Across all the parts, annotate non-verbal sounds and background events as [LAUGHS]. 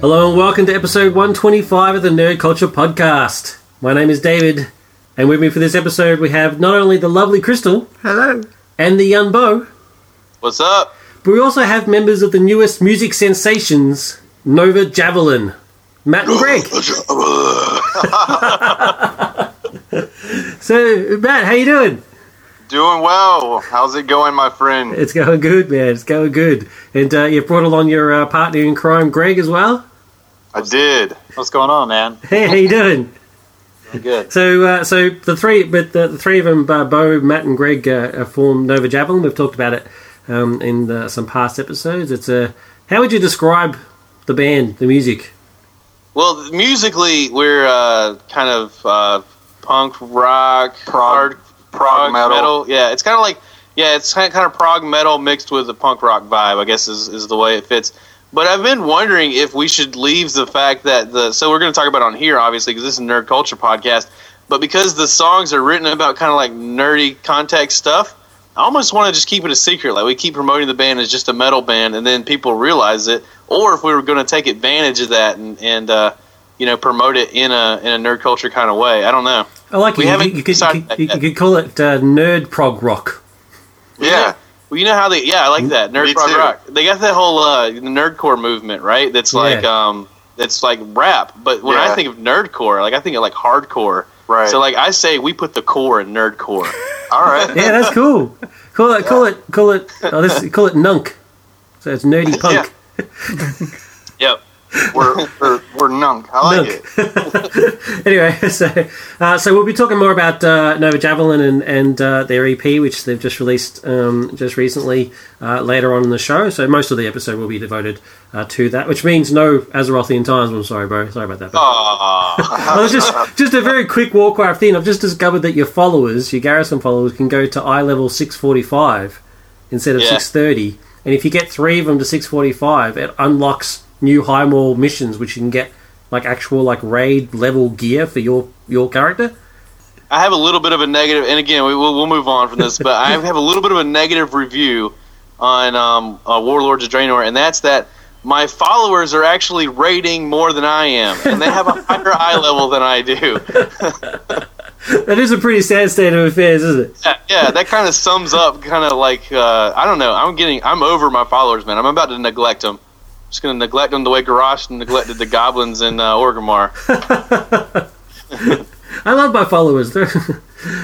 Hello and welcome to episode 125 of the Nerd Culture Podcast. My name is David, and with me for this episode we have not only the lovely Crystal Hello. and the young Bo, What's up? but we also have members of the newest music sensations, Nova Javelin, Matt and Greg. [LAUGHS] [LAUGHS] so, Matt, how you doing? Doing well. How's it going, my friend? It's going good, man. It's going good. And uh, you brought along your uh, partner in crime, Greg, as well. I did. What's going on, man? [LAUGHS] Hey, how you doing? Good. So, uh, so the three, but the, the three of them, uh, Bo, Matt, and Greg, uh, form Nova Javelin. We've talked about it um, in uh, some past episodes. It's a. how would you describe the band, the music? Well, musically, we're uh, kind of uh, punk rock, hard prog metal. Yeah, it's kind of like yeah, it's kind of, prog metal mixed with a punk rock vibe. I guess is is the way it fits. But I've been wondering if we should leave the fact that the so we're going to talk about it on here obviously because this is a nerd culture podcast. But because the songs are written about kind of like nerdy context stuff, I almost want to just keep it a secret. Like we keep promoting the band as just a metal band, and then people realize it. Or if we were going to take advantage of that and and uh, you know promote it in a in a nerd culture kind of way. I don't know. I like We it. You, haven't you, could, you, could, you, could call it uh, nerd prog rock. Yeah. Well, you know how they yeah, I like that nerd Me prog too. rock. They got that whole uh, nerdcore movement, right? That's like Yeah. um, it's like rap. But when I think of nerdcore, like I think of like hardcore. Right. So like I say, we put the core in nerdcore. [LAUGHS] All right. Yeah, that's cool. Call it, call it, call it. Oh, this, call it nunk. So it's nerdy [LAUGHS] punk. yep. We're, we're, we're nunk. I like it. [LAUGHS] anyway, [LAUGHS] so uh, so we'll be talking more about uh, Nova Javelin and and uh, their EP, which they've just released um, just recently. Uh, later on in the show, so most of the episode will be devoted uh, to that, which means no Azerothian times. I'm sorry, bro. Sorry about that. But, [LAUGHS] Aw. Well, just just a very quick walk Warcraft thing. I've just discovered that your followers, your Garrison followers, can go to eye level 645 instead of Yeah. 630, and if you get three of them to 645, it unlocks new high mall missions, which you can get like actual like raid level gear for your your character. I have a little bit of a negative, and again, we, we'll, we'll move on from this, but I have a little bit of a negative review on um, uh, Warlords of Draenor, and that's that my followers are actually rating more than I am, and they have a higher eye level than I do. [LAUGHS] That is a pretty sad state of affairs, isn't it? Yeah, yeah, that kind of sums up kind of like uh, I don't know. I'm getting I'm over my followers, man. I'm about to neglect them. Just gonna neglect them the way Garrosh neglected the goblins in uh, Orgrimmar. [LAUGHS] I love my followers. They're- [LAUGHS]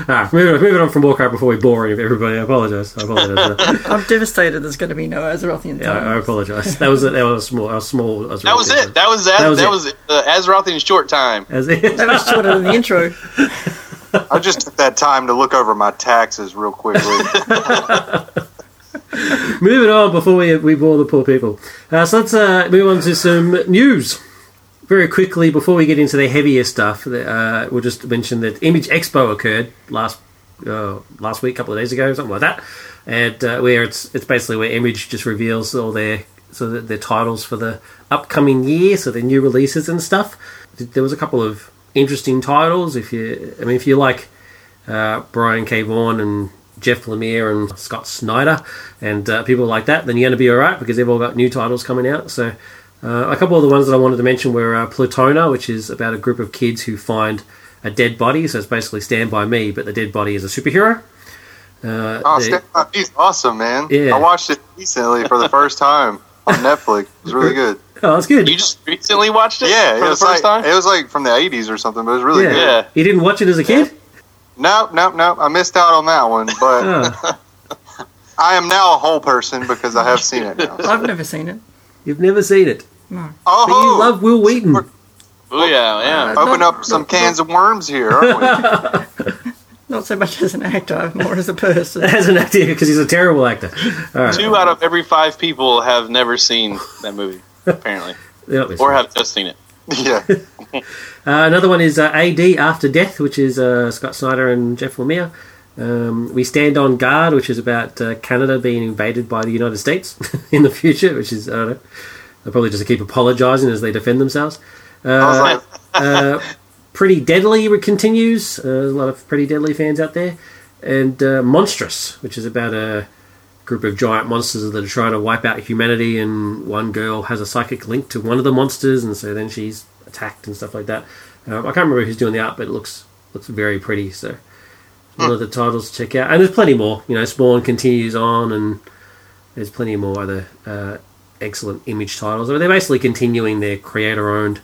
ah, moving on, moving on from Warcraft before we bore everybody. I apologize. I apologize. [LAUGHS] I'm devastated there's going to be no Azerothian yeah, I, I apologize. That was a, that was a small. A small That was it. That was that. That That was was, uh, Azeroth in short time. As it. That was shorter than the intro. I just took that time to look over my taxes real quickly. Moving on before we, we bore the poor people. Uh, so let's uh, move on to some news. Very quickly, before we get into the heavier stuff, uh, we'll just mention that Image Expo occurred last uh, last week, a couple of days ago, something like that, and uh, where it's it's basically where Image just reveals all their so that their titles for the upcoming year, so their new releases and stuff. There was a couple of interesting titles. If you, I mean, if you like uh, Brian K. Vaughan and Jeff Lemire and Scott Snyder and uh, people like that, then you're going to be all right because they've all got new titles coming out. So uh, a couple of the ones that I wanted to mention were uh, Plutona, which is about a group of kids who find a dead body. So it's basically Stand By Me, but the dead body is a superhero. Uh, Oh, they- Stand By Me's awesome, man. Yeah. I watched it recently for the first time on Netflix. It was really good. oh, that's good. You just recently watched it Yeah, for it the first like time. it was like from the '80s or something, but it was really yeah. good. Yeah. You didn't watch it as a kid? No, no, no. I missed out on that one, but Oh, [LAUGHS] I am now a whole person because I have seen it now. I've never seen it. you've never seen it. No. Oh, But you love Wil Wheaton. Oh yeah, yeah. Uh, open No, up some no, cans of worms here, aren't we? [LAUGHS] Not so much as an actor, more as a person. [LAUGHS] As an actor, because he's a terrible actor. All right. Two out of every five people have never seen that movie, apparently, or have just seen it. [LAUGHS] yeah. [LAUGHS] Uh, another one is uh, AD After Death, which is uh, Scott Snyder and Jeff Lemire. Um, we Stand on Guard, which is about uh, Canada being invaded by the United States [LAUGHS] in the future, which is, I don't know, they'll probably just keep apologising as they defend themselves. Uh, uh, Pretty Deadly continues. Uh, there's a lot of Pretty Deadly fans out there. And uh, Monstrous, which is about a group of giant monsters that are trying to wipe out humanity, and one girl has a psychic link to one of the monsters, and so then she's attacked and stuff like that. Um, I can't remember who's doing the art, but it looks looks very pretty. So one of the titles to check out, and there's plenty more. You know, Spawn continues on, and there's plenty more other uh, excellent image titles. I mean, they're basically continuing their creator-owned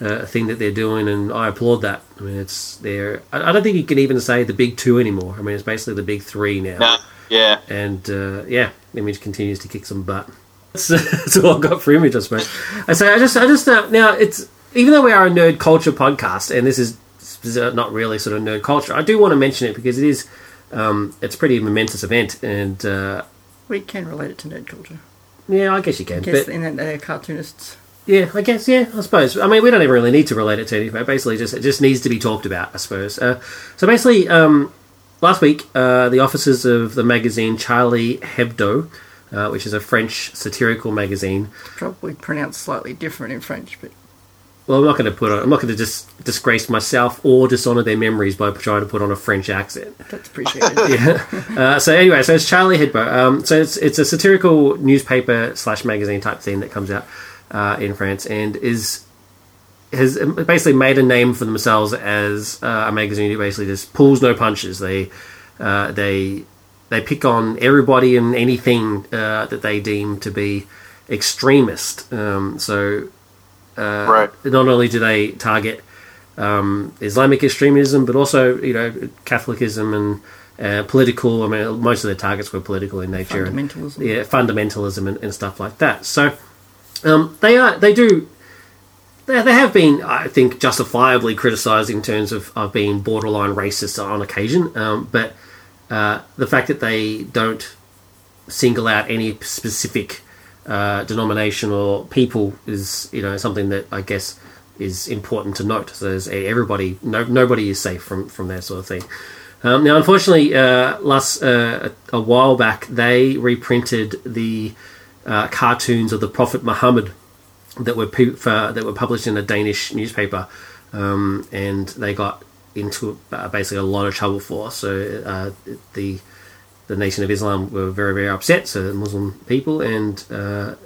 uh, thing that they're doing, and I applaud that. I mean, it's they're. I I don't think you can even say the big two anymore. I mean, it's basically the big three now. Yeah. And uh, yeah, Image continues to kick some butt. That's, [LAUGHS] that's all I've got for Image, I suppose. I say, I just, I just uh, now it's even though we are a nerd culture podcast, and this is not really sort of nerd culture, I do want to mention it because it is. Um, it's a pretty momentous event, and uh, We can relate it to nerd culture. yeah, I guess you I can. guess But in that they're cartoonists. yeah, I guess yeah, I suppose. I mean, we don't even really need to relate it to anything. Basically, just it just needs to be talked about, I suppose. Uh, so basically, um, last week, uh, the offices of the magazine Charlie Hebdo, uh, which is a French satirical magazine. Probably pronounced slightly different in French, but Well, I'm not going to put on. I'm not going to just disgrace myself or dishonor their memories by trying to put on a French accent. that's appreciated. [LAUGHS] yeah. Uh, so anyway, so it's Charlie Hebdo. Um, so it's it's a satirical newspaper slash magazine type thing that comes out uh, in France and is has basically made a name for themselves as uh, a magazine who basically just pulls no punches. They uh, they they pick on everybody and anything uh, that they deem to be extremist. Um, so uh, Right. not only do they target um, Islamic extremism, but also you know Catholicism and uh, political. I mean, most of their targets were political in nature. and- Fundamentalism. yeah, fundamentalism and, and stuff like that. So um, they are they do they, they have been I think justifiably criticised in terms of, of being borderline racist on occasion, um, but uh, the fact that they don't single out any specific uh, denomination or people is you know something that I guess is important to note. So there's everybody, no, nobody is safe from from that sort of thing. Um, now, unfortunately, uh, last uh, a, while back, they reprinted the uh, cartoons of the Prophet Muhammad that were pu- for, that were published in a Danish newspaper, um, and they got into uh, basically a lot of trouble for. So uh, the the Nation of Islam were very very upset. So the Muslim people and uh,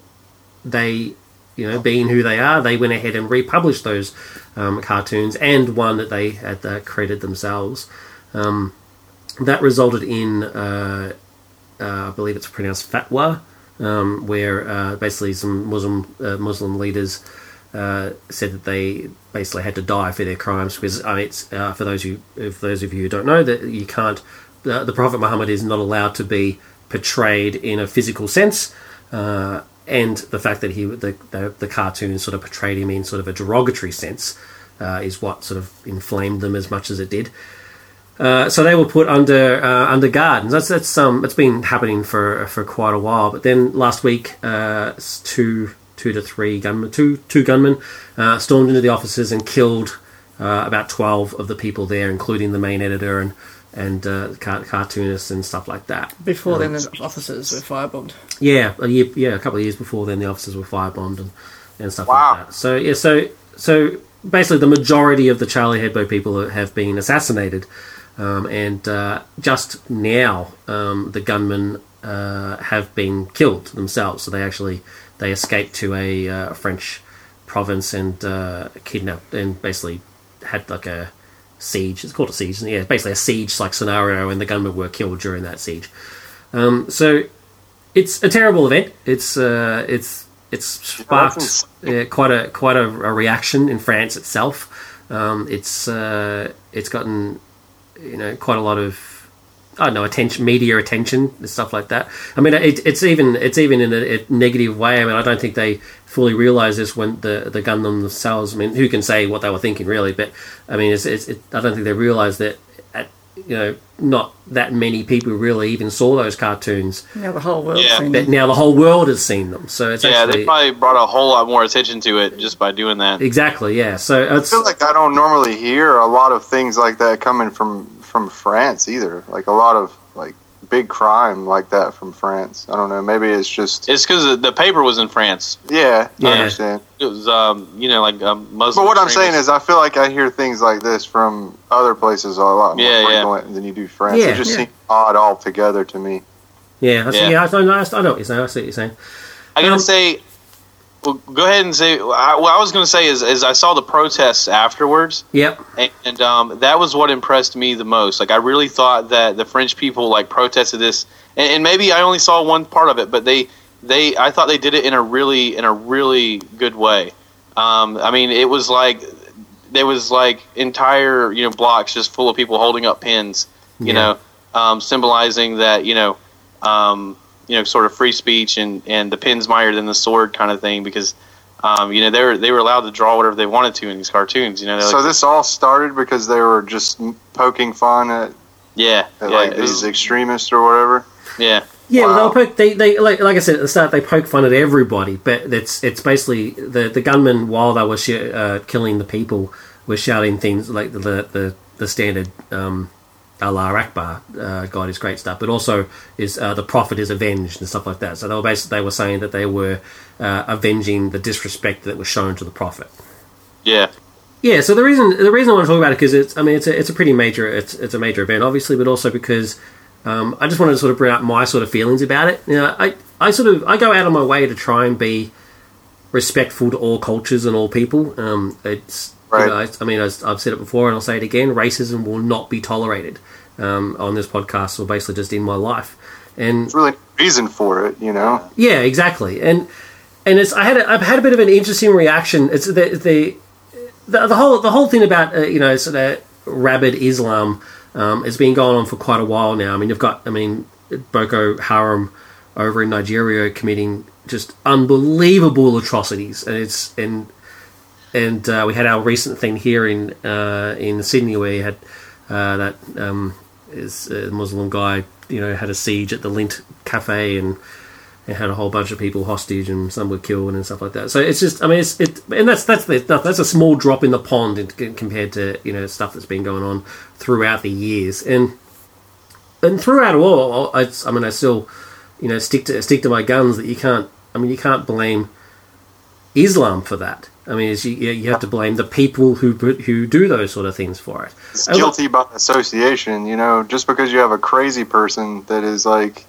they, you know, being who they are, they went ahead and republished those um, cartoons and one that they had uh, created themselves. Um, that resulted in, uh, uh, I believe it's pronounced fatwa, um, where uh, basically some Muslim uh, Muslim leaders uh, said that they basically had to die for their crimes. Because I mean, it's, uh, for those you, if those of you who don't know, that you can't, uh, the Prophet Muhammad is not allowed to be portrayed in a physical sense. Uh, and the fact that he the, the the cartoon sort of portrayed him in sort of a derogatory sense is what sort of inflamed them as much as it did. Uh, so they were put under uh, under guard. And that's that's um it's been happening for for quite a while. But then last week, uh, two two to three gunmen, two two gunmen, uh, stormed into the offices and killed uh, about twelve of the people there, including the main editor and and uh, car- cartoonists and stuff like that. Before Um, then, the officers were firebombed. yeah, a year, yeah, a couple of years before then, the officers were firebombed and, and stuff Wow. like that. So yeah, so so basically, the majority of the Charlie Hebdo people have been assassinated, um, and uh, just now um, the gunmen uh, have been killed themselves. So they actually they escaped to a uh, French province and uh, kidnapped and basically had like a siege. It's called a siege. Yeah, basically a siege like scenario, and the gunmen were killed during that siege. Um, so it's a terrible event. It's uh, it's it's sparked quite a quite a, a reaction in France itself. Um, it's uh, it's gotten you know quite a lot of I don't know attention, media attention, and stuff like that. I mean, it, it's even it's even in a, a negative way. I mean, I don't think they fully realize this when the the gun themselves. I mean, who can say what they were thinking really? But I mean, it's, it's it, I don't think they realize that. At, you know, not that many people really even saw those cartoons, Now the whole world Yeah. seen but them. now the whole world has seen them. So it's Yeah, actually they probably brought a whole lot more attention to it just by doing that. exactly yeah. So I feel like I don't normally hear a lot of things like that coming from from France either. Like a lot of like big crime like that from France. I don't know. Maybe it's just It's because the paper was in France. yeah. Yeah. I understand. It was, um, you know, like um, Muslim. But what I'm saying is, I feel like I hear things like this from other places a lot more Yeah, yeah. frequent than you do France. Yeah, it just yeah. seems odd altogether to me. Yeah, I, see, Yeah. yeah. I, know, I know what you're saying. I see what you're saying. I gotta Um, say, well, go ahead and say. I, what I was gonna say is, is I saw the protests afterwards, Yep. and um, that was what impressed me the most. Like I really thought that the French people like protested this, and, and maybe I only saw one part of it, but they they I thought they did it in a really in a really good way. Um, I mean, it was like there was like entire you know blocks just full of people holding up pins, you Yeah. know, um, symbolizing that you know, um, you know, sort of free speech and and the pin's mightier than the sword kind of thing because. Um, you know they were they were allowed to draw whatever they wanted to in these cartoons. You know, They're So like, this all started because they were just poking fun at, yeah, at yeah, like these was- extremists or whatever. yeah, Yeah, Wow. they'll poke. They, they like, like I said at the start, they poke fun at everybody, but it's it's basically the the gunmen while they were sh- uh, killing the people were shouting things like the the, the standard um, Allah Akbar, uh, God is great stuff, but also is uh, the Prophet is avenged and stuff like that. So they were basically they were saying that they were uh, avenging the disrespect that was shown to the Prophet. yeah, Yeah, so the reason the reason I want to talk about it because it's I mean it's a, it's a pretty major it's it's a major event obviously, but also because um, I just wanted to sort of bring up my sort of feelings about it. You know, I I sort of I go out of my way to try and be respectful to all cultures and all people. Um, it's you Right. know, I, I mean as I've said it before and I'll say it again: racism will not be tolerated um, on this podcast or basically just in my life. And There's really reason for it, you know. yeah, exactly. And and it's I had a, I've had a bit of an interesting reaction. It's the the the, the whole the whole thing about uh, you know sort of rabid Islam um, has been going on for quite a while now. I mean, you've got I mean Boko Haram over in Nigeria committing just unbelievable atrocities, and it's and and uh, we had our recent thing here in uh, in Sydney where you had uh, that um, is a Muslim guy you know had a siege at the Lindt Cafe and it had a whole bunch of people hostage and some were killed and stuff like that. So it's just, I mean, it's it, and that's that's the, that's a small drop in the pond in, compared to you know stuff that's been going on throughout the years and and throughout all, I, I mean, I still you know stick to stick to my guns that you can't. I mean, you can't blame Islam for that. I mean, it's, you, you have to blame the people who who do those sort of things for it. It's guilty by association, you know. Just because you have a crazy person that is like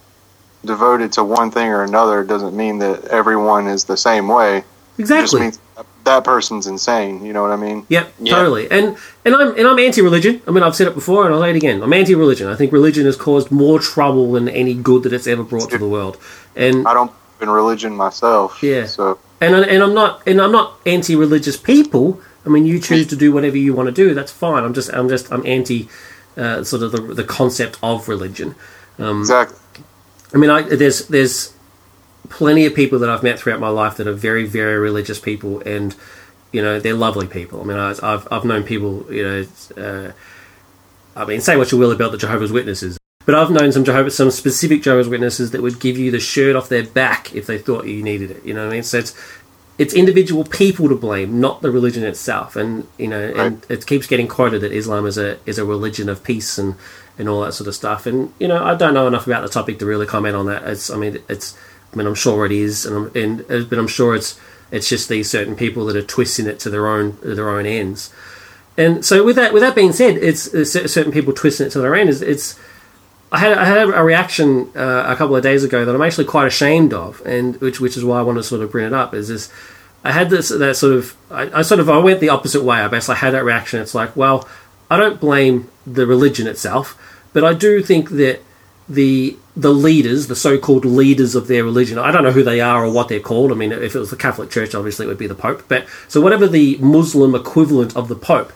devoted to one thing or another doesn't mean that everyone is the same way. It just means that person's insane. You know what I mean? Yep, Yeah. totally. And and I'm and I'm anti-religion. I mean, I've said it before, and I'll say it again. I'm anti-religion. I think religion has caused more trouble than any good that it's ever brought to the world. And I don't believe in religion myself. Yeah. So and and I'm not and I'm not anti-religious people. I mean, you choose to do whatever you want to do. That's fine. I'm just I'm just I'm anti uh, sort of the the concept of religion. exactly. I mean, I, there's there's plenty of people that I've met throughout my life that are very very religious people, and you know they're lovely people. I mean, I, I've I've known people, you know, uh, I mean, say what you will about the Jehovah's Witnesses, but I've known some Jehovah some specific Jehovah's Witnesses that would give you the shirt off their back if they thought you needed it. You know what I mean? So it's it's individual people to blame, not the religion itself. And you know, and it keeps getting quoted that Islam is a is a religion of peace and and all that sort of stuff. And you know, I don't know enough about the topic to really comment on that. It's, I mean, it's, I mean, I'm sure it is, and, I'm, and uh, but I'm sure it's it's just these certain people that are twisting it to their own their own ends. And so, with that with that being said, it's, it's certain people twisting it to their end. It's, it's I had I had a reaction uh, a couple of days ago that I'm actually quite ashamed of, and which which is why I want to sort of bring it up. Is this I had this that sort of I, I sort of I went the opposite way. I basically had that reaction. It's like, well, I don't blame the religion itself, but I do think that the the leaders, the so-called leaders of their religion, I don't know who they are or what they're called. I mean, if it was the Catholic Church, obviously it would be the Pope. But so whatever the Muslim equivalent of the Pope,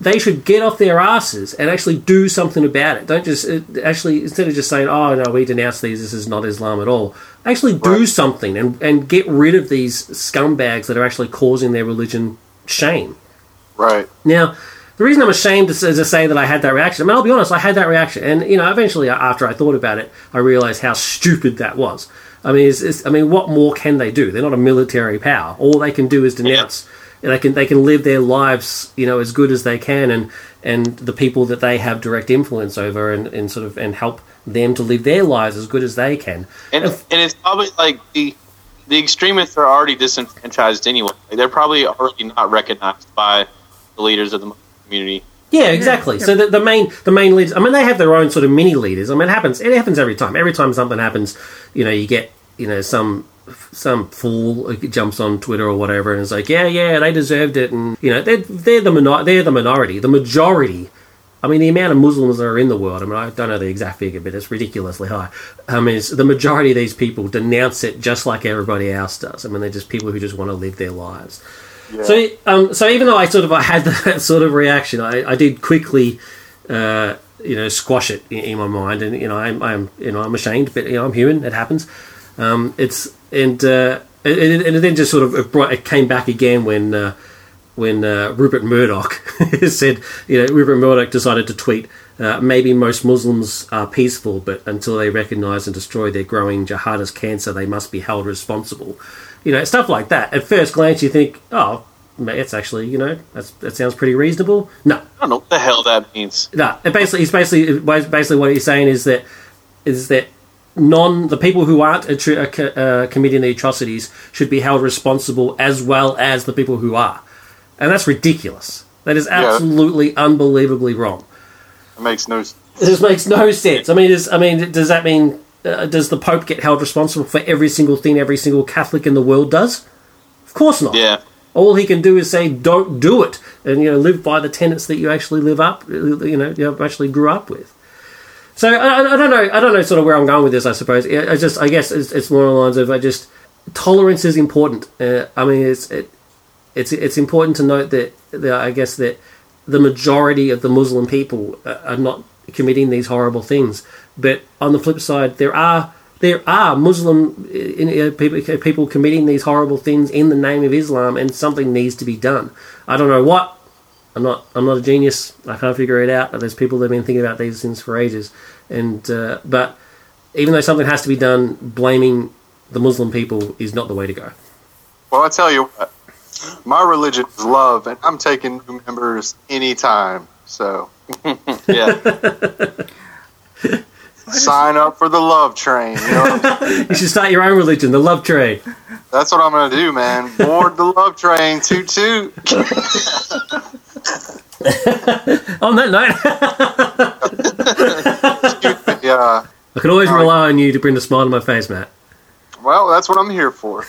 they should get off their asses and actually do something about it. Don't just uh, actually instead of just saying, "Oh no, we denounce these. This is not Islam at all." Actually, do Right. something and and get rid of these scumbags that are actually causing their religion shame. Right. Now, the reason I'm ashamed is to say that I had that reaction, I mean, I'll be honest, I had that reaction, and you know, eventually after I thought about it, I realized how stupid that was. I mean, it's, it's, I mean, what more can they do? They're not a military power. All they can do is denounce. They can they can live their lives, you know, as good as they can, and and the people that they have direct influence over, and, and sort of and help them to live their lives as good as they can. and If- and it's probably like the the extremists are already disenfranchised anyway. They're probably already not recognized by the leaders of the community. Yeah, exactly. So the, the main the main leaders. I mean, they have their own sort of mini leaders. I mean, it happens. It happens every time. Every time something happens, you know, you get you know some some fool jumps on Twitter or whatever and is like, yeah, yeah, they deserved it, and you know, they're they're the minor- they're the minority. The majority. I mean, the amount of Muslims that are in the world. I mean, I don't know the exact figure, but it's ridiculously high. I mean, it's, the majority of these people denounce it just like everybody else does. I mean, they're just people who just want to live their lives. Yeah. So, um, so even though I sort of I had [LAUGHS] that sort of reaction, I, I did quickly, uh, you know, squash it in, in my mind, and you know, I'm, I'm, you know, I'm ashamed, but you know, I'm human. It happens. Um, it's and uh, and, and it then just sort of it, brought, it came back again when uh, when uh, Rupert Murdoch [LAUGHS] said, you know, Rupert Murdoch decided to tweet. Uh, maybe most Muslims are peaceful, but until they recognise and destroy their growing jihadist cancer, they must be held responsible you know, stuff like that. At first glance, you think, oh, it's actually, you know, that's, that sounds pretty reasonable. No, I don't know what the hell that means. no. It basically, he's basically, basically what he's saying is that is that non the people who aren't uh, co- uh, committing the atrocities should be held responsible as well as the people who are, and that's ridiculous. That is absolutely unbelievably wrong. It makes no. s- It just makes no sense. I mean, is, I mean, does that mean uh, does the Pope get held responsible for every single thing every single Catholic in the world does? Of course not. Yeah. All he can do is say, "Don't do it," and you know, live by the tenets that you actually live up, you know, you actually grew up with. So I, I don't know. I don't know sort of where I'm going with this. I suppose I I just, I guess it's, it's more along the lines of I just tolerance is important. Uh, I mean, it's it, it's it's important to note that, that I guess that the majority of the Muslim people uh, are not committing these horrible things. But on the flip side, there are there are Muslim uh, uh, people people committing these horrible things in the name of Islam, and something needs to be done. I don't know what. I'm not. I'm not a genius. I can't figure it out. But There's people that have been thinking about these things for ages, and uh, but even though something has to be done, blaming the Muslim people is not the way to go. Well, I tell you what, my religion is love, and I'm taking new members anytime. So [LAUGHS] Yeah. [LAUGHS] sign up for the love train. You know what I'm [LAUGHS] saying? You should start your own religion, the love train. That's what I'm going to do, man. Board the love train, toot toot. [LAUGHS] On that note, Yeah. I can always rely on you to bring a smile to my face, Matt. Well, that's what I'm here for.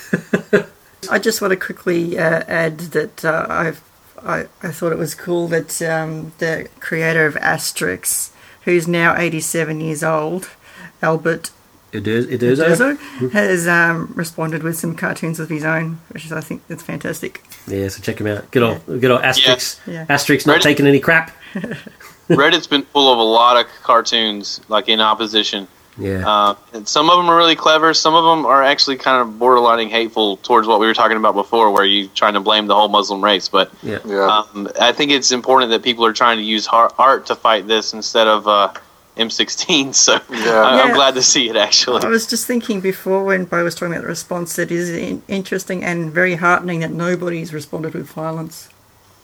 [LAUGHS] I just want to quickly uh, add that uh, I've, I I thought it was cool that um, the creator of Asterix, who's now 87 years old, Albert It is. It is. Uderzo, has um, responded with some cartoons of his own, which is I think that's fantastic. Yeah, so check him out. Good old, good old Asterix. Yeah. Asterix not Ready? taking any crap. [LAUGHS] Reddit's been full of a lot of cartoons, like in opposition. Yeah. Uh, and some of them are really clever. Some of them are actually kind of borderlining hateful towards what we were talking about before, where you're trying to blame the whole Muslim race. But yeah. Yeah. um, I think it's important that people are trying to use art to fight this instead of uh, M16. [LAUGHS] So Yeah. I- I'm Yeah. glad to see it actually. I was just thinking before when Bo was talking about the response that it is in- interesting and very heartening that nobody's responded with violence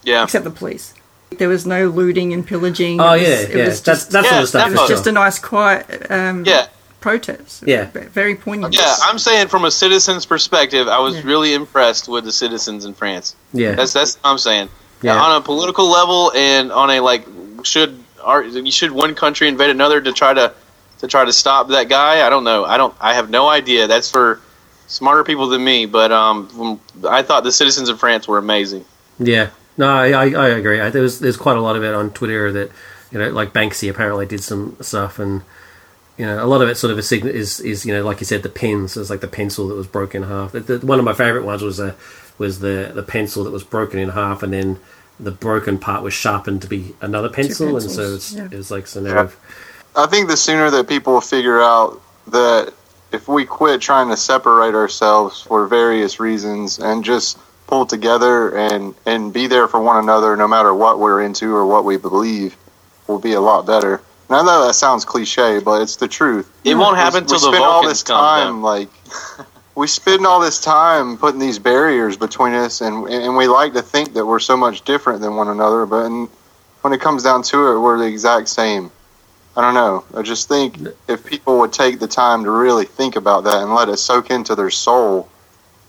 Yeah. except the police. There was no looting and pillaging. Oh It was- yeah, it yeah. was That's just, that sort Yeah, of stuff. that for was just a nice, quiet um, Yeah. protest. Yeah. very poignant. Yeah, I'm saying from a citizen's perspective, I was Yeah. really impressed with the citizens in France. Yeah. That's that's what I'm saying. Yeah. On a political level and on a like, should you should one country invade another to try to to try to stop that guy? I don't know. I don't. I have no idea. That's for smarter people than me. But um, I thought the citizens of France were amazing. Yeah, no, I, I, agree. I, there was there's quite a lot of it on Twitter that you know, like Banksy apparently did some stuff, and you know, a lot of it sort of is is you know, like you said, the pens. It's like the pencil that was broken in half. The, the, one of my favorite ones was a was the the pencil that was broken in half, and then the broken part was sharpened to be another pencil, and so it's, yeah. it was like some Yeah. I think the sooner that people figure out that if we quit trying to separate ourselves for various reasons and just pull together and and be there for one another no matter what we're into or what we believe will be a lot better. And I know that sounds cliche, but it's the truth. It won't happen we till the spend all Vulcans this come. time though. like [LAUGHS] we spend all this time putting these barriers between us and and we like to think that we're so much different than one another but in, when it comes down to it we're the exact same i don't know i just think if people would take the time to really think about that and let it soak into their soul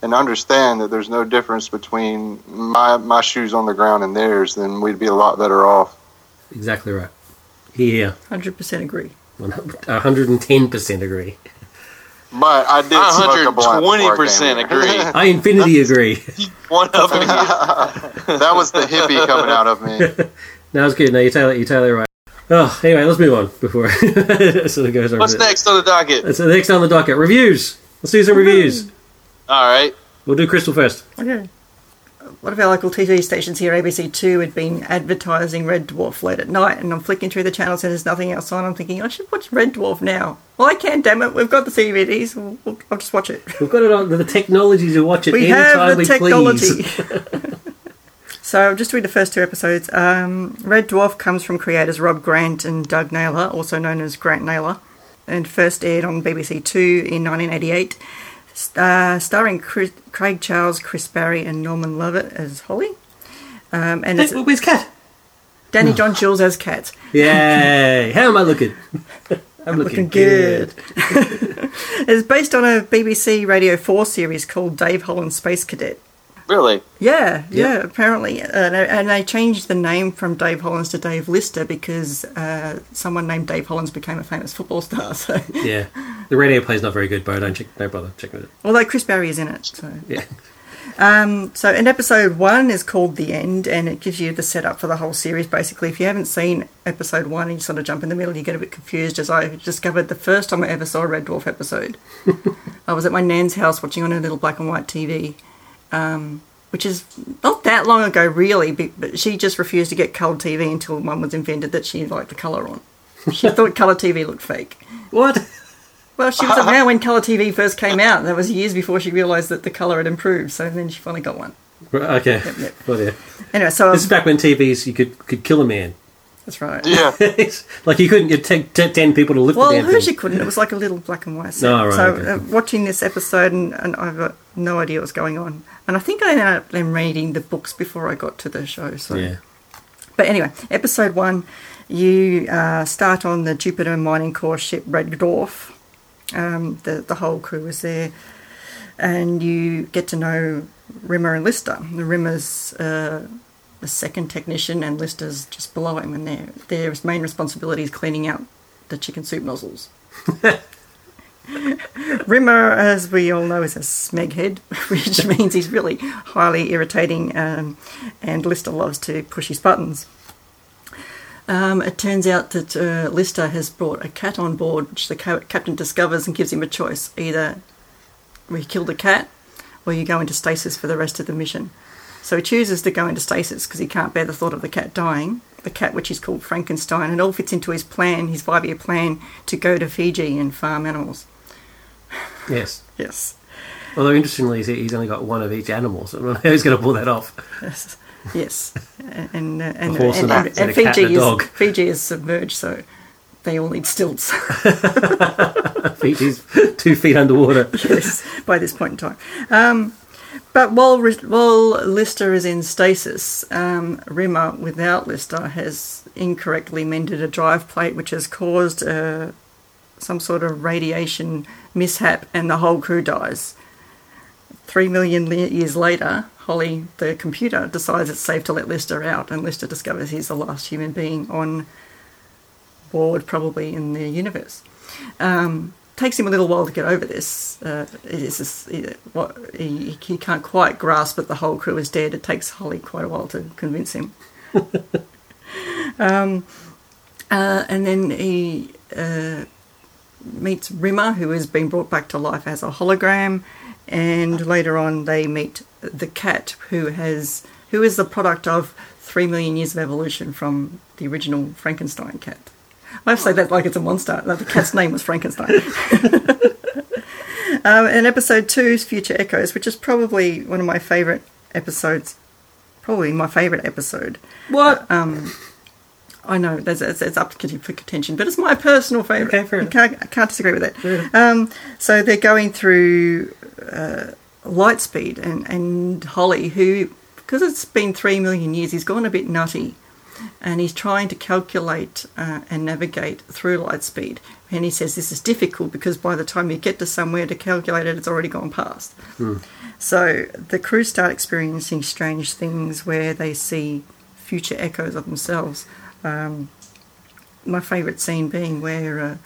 and understand that there's no difference between my my shoes on the ground and theirs then we'd be a lot better off Exactly right. Yeah. 100% agree. 110% agree. But I did smoke a blunt before I 120% agree. [LAUGHS] I infinity [LAUGHS] agree. One of them. [LAUGHS] that was the hippie coming out of me. No, it's good. No, you tell it. You tell it right. Oh, anyway, let's move on before it goes over. What's next on the docket? So next on the docket, reviews. Let's do some reviews. All right. We'll do Crystal first. Okay. One of our local TV stations here, ABC2, had been advertising Red Dwarf late at night, and I'm flicking through the channels and there's nothing else on. I'm thinking, I should watch Red Dwarf now. Well, I can't, damn it. We've got the. We'll, we'll, I'll just watch it. We've got it on the technology to watch it We have the technology. [LAUGHS] [LAUGHS] so I'll just read the first two episodes. Um, Red Dwarf comes from creators Rob Grant and Doug Naylor, also known as Grant Naylor, and first aired on BBC Two in 1988, uh, starring Chris, Craig Charles, Chris Barrie, and Norman Lovett as Holly. Um, and it's Hey, Where's Cat? Danny John Jules as Cat. Yay! [LAUGHS] How am I looking? I'm looking, Looking good. [LAUGHS] it's based on a BBC Radio 4 series called Dave Hollins Space Cadet. Really? Yeah, yeah, Yeah. apparently. Uh, and and they changed the name from Dave Hollins to Dave Lister because uh, someone named Dave Hollins became a famous football star. [LAUGHS] So, Yeah, the radio play's not very good, but don't check, don't bother checking it. although Chris Barrie is in it. So, Yeah, um, so in episode one is called The End, and it gives you the setup for the whole series. Basically, if you haven't seen episode one and you sort of jump in the middle, you get a bit confused. As I discovered the first time I ever saw a Red Dwarf episode, [LAUGHS] I was at my nan's house watching on a little black and white TV, um, which is not that long ago, really. But she just refused to get colour TV until one was invented that she liked the colour on. She thought [LAUGHS] colour TV looked fake. what? Well, she was [LAUGHS] around when colour TV first came out. That was years before she realised that the colour had improved. So then she finally got one. Right, Okay, yep. well, yeah. Anyway, so This is back when TVs you could could kill a man. That's right. Yeah. [LAUGHS] like you couldn't. You'd take t- ten people to lift Well, the damn hers thing. you couldn't. It was like a little black and white set. [LAUGHS] Oh, right, so okay. uh, watching this episode, and, and I've got no idea what's going on. And I think I ended up then reading the books before I got to the show. So, Yeah, but anyway, episode one, you uh, start on the Jupiter mining core ship Red Dwarf. Um, the the whole crew is there, and you get to know Rimmer and Lister. The Rimmer's uh, the second technician, and Lister's just below him, and their their main responsibility is cleaning out the chicken soup nozzles. [LAUGHS] Rimmer, as we all know, is a smeghead, [LAUGHS] which means he's really highly irritating, um, and Lister loves to push his buttons. Um, it turns out that uh, Lister has brought a cat on board, which the ca- captain discovers and gives him a choice: either we kill the cat, or you go into stasis for the rest of the mission. So he chooses to go into stasis because he can't bear the thought of the cat dying. The cat, which is called Frankenstein, and it all fits into his plan, his five-year plan to go to Fiji and farm animals. yes. [LAUGHS] Yes. Although interestingly, he's- only got one of each animal, so I don't know how he's going to pull that off. Yes, yes, and and and, and, and and, and Fiji is. [LAUGHS] Fiji is submerged, so they all need stilts. [LAUGHS] He's two feet underwater. yes, by this point in time. Um, but while while Lister is in stasis, um, Rimmer, without Lister, has incorrectly mended a drive plate, which has caused uh, some sort of radiation mishap, and the whole crew dies. Three million years later, Holly, the computer, decides it's safe to let Lister out, and Lister discovers he's the last human being on board, probably in the universe. Um, takes him a little while to get over this. Uh, it is this, it- what he, he can't quite grasp that the whole crew is dead. It takes Holly quite a while to convince him. [LAUGHS] um, uh, and then he uh, meets Rimmer, who has been brought back to life as a hologram, and later on they meet the cat, who has who is the product of three million years of evolution from the original Frankenstein cat. I have to say that like it's a monster. Like the cat's name was Frankenstein. [LAUGHS] um, and episode two is Future Echoes, which is probably one of my favourite episodes. Probably my favourite episode. What? Um, I know it's, it's up for contention, but it's my personal favourite. Okay, I can't, I can't disagree with that. Fair. Um, so they're going through uh, Lightspeed, and, and Holly, who, because it's been three million years, he's gone a bit nutty. And he's trying to calculate uh, and navigate through light speed. And he says this is difficult because by the time you get to somewhere to calculate it, it's already gone past. So the crew start experiencing strange things where they see future echoes of themselves, Um, my favourite scene being where uh,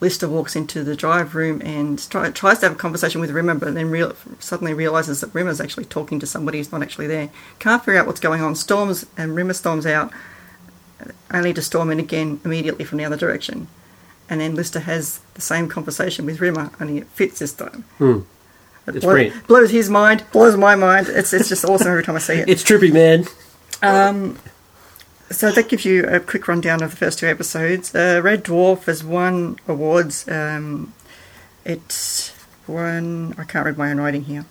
Lister walks into the drive room and try, tries to have a conversation with Rimmer, but then real, suddenly realizes that Rimmer's actually talking to somebody who's not actually there. Can't figure out what's going on. Storms and Rimmer storms out, only to storm in again immediately from the other direction. And then Lister has the same conversation with Rimmer, only it fits this time. Hmm. It It's blow- brilliant. blows his mind, blows my mind. It's it's just awesome every time I see it. It's trippy, man. Um, so that gives you a quick rundown of the first two episodes. Uh, Red Dwarf has won awards. Um, it's won. I can't read my own writing here.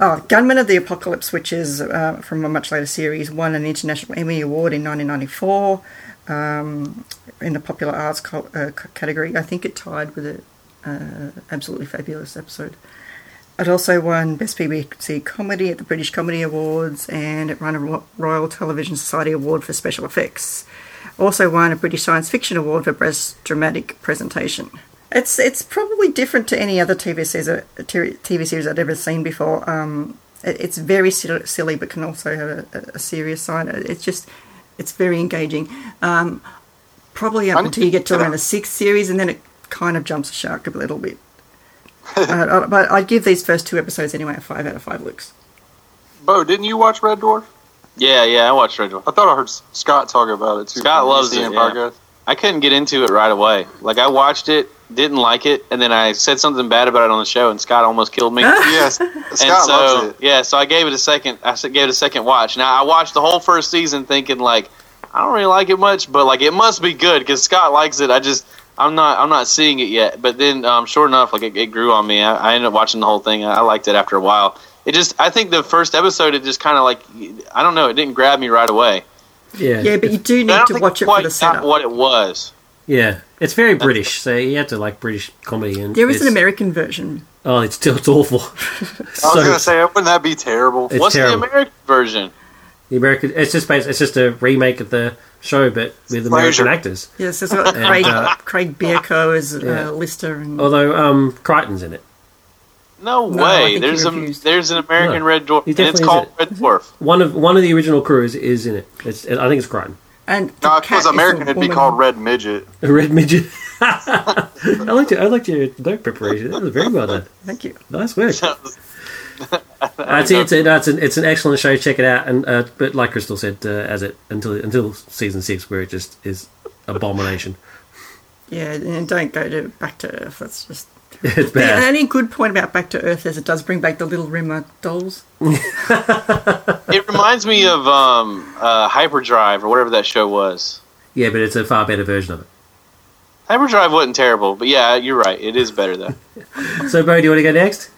Oh, Gunmen of the Apocalypse, which is uh, from a much later series, won an International Emmy Award in 1994 um, in the popular arts co- uh, category. I think it tied with a uh, absolutely fabulous episode. It also won Best BBC Comedy at the British Comedy Awards and it won a Royal Television Society Award for Special Effects. Also won a British Science Fiction Award for Best Dramatic Presentation. It's it's probably different to any other TV series, uh, TV series I've ever seen before. Um, it, it's very silly, but can also have a, a serious side. It's just it's very engaging. Um, probably up until you get to around the sixth series, and then it kind of jumps the shark a little bit. [LAUGHS] uh, but I'd give these first two episodes anyway a five out of five looks. Bo, didn't you watch Red Dwarf? Yeah, yeah, I watched Red Dwarf. I thought I heard Scott talk about it too. Scott loves ECN it, yeah. podcast. I couldn't get into it right away. Like I watched it, didn't like it, and then I said something bad about it on the show, and Scott almost killed me. [LAUGHS] Yes, Scott and so loves it. yeah, so I gave it a second. I s- gave it a second watch. Now I watched the whole first season, thinking like I don't really like it much, but like it must be good because Scott likes it. I just I'm not I'm not seeing it yet. But then, um, sure enough, like it, it grew on me. I, I ended up watching the whole thing. I, I liked it after a while. It just I think the first episode it just kind of like I don't know it didn't grab me right away. Yeah. Yeah, but you do need to think watch it for the got setup. what it was. Yeah. It's very British, so you have to like British comedy. and There is an it's- American version. Oh, it's still it's awful. [LAUGHS] [LAUGHS] I was so gonna say, wouldn't that be terrible? it's What's terrible. the American version? The American, it's just based, it's just a remake of the show, but with American Frasier. actors. Yes, it's got Craig, uh, Craig Bierko as Yeah. uh, Lister. And, Although um, Kryten's in it. No, No, I way. think he There's a refused. there's an American No, Red Dwarf, he and it's definitely called is Red Dwarf. One of one of the original crews is in it. It's, I think it's Kryten. And the No, if it was American, it'd be called Red Midget. A red midget. [LAUGHS] I liked it. I liked your note preparation. That was very well done. Thank you. Nice work. [LAUGHS] Uh, it's, it's, a, no, it's, an, it's an excellent show. Check it out. And uh, but like Crystal said, uh, as it until until season six, where it just is abomination. Yeah, and don't go to Back to Earth. That's just. It's The only good point about Back to Earth is it does bring back the little Rimmer dolls. [LAUGHS] It reminds me of um, uh, Hyperdrive or whatever that show was. Yeah, but it's a far better version of it. Hyperdrive wasn't terrible, but yeah, you're right. It is better though. [LAUGHS] So, Bo, do you want to go next?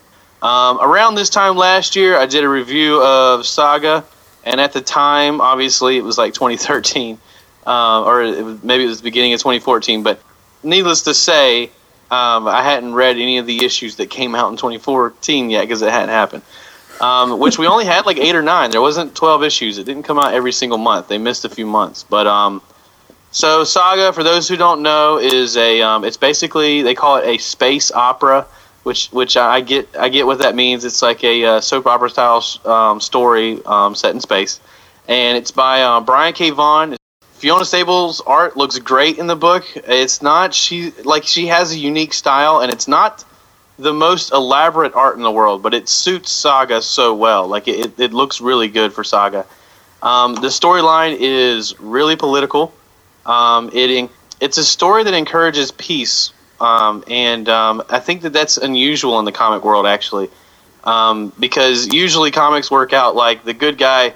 Um, around this time last year, I did a review of Saga, and at the time, obviously, it was like 2013, uh, or it was, maybe it was the beginning of 2014. But needless to say, um, I hadn't read any of the issues that came out in 2014 yet because it hadn't happened. Um, which we only had like eight or nine. There wasn't 12 issues. It didn't come out every single month. They missed a few months, but um, so Saga, for those who don't know, is a um, it's basically they call it a space opera, which which I get I get what that means. It's like a uh, soap opera style um, story um, set in space, and it's by uh, Brian K. Vaughan. Fiona Staples' art looks great in the book. It's not she like she has a unique style, and it's not the most elaborate art in the world, but it suits Saga so well. Like it, it looks really good for Saga. Um, the storyline is really political. Um, it it's a story that encourages peace, um, and um, I think that that's unusual in the comic world actually, um, because usually comics work out like the good guy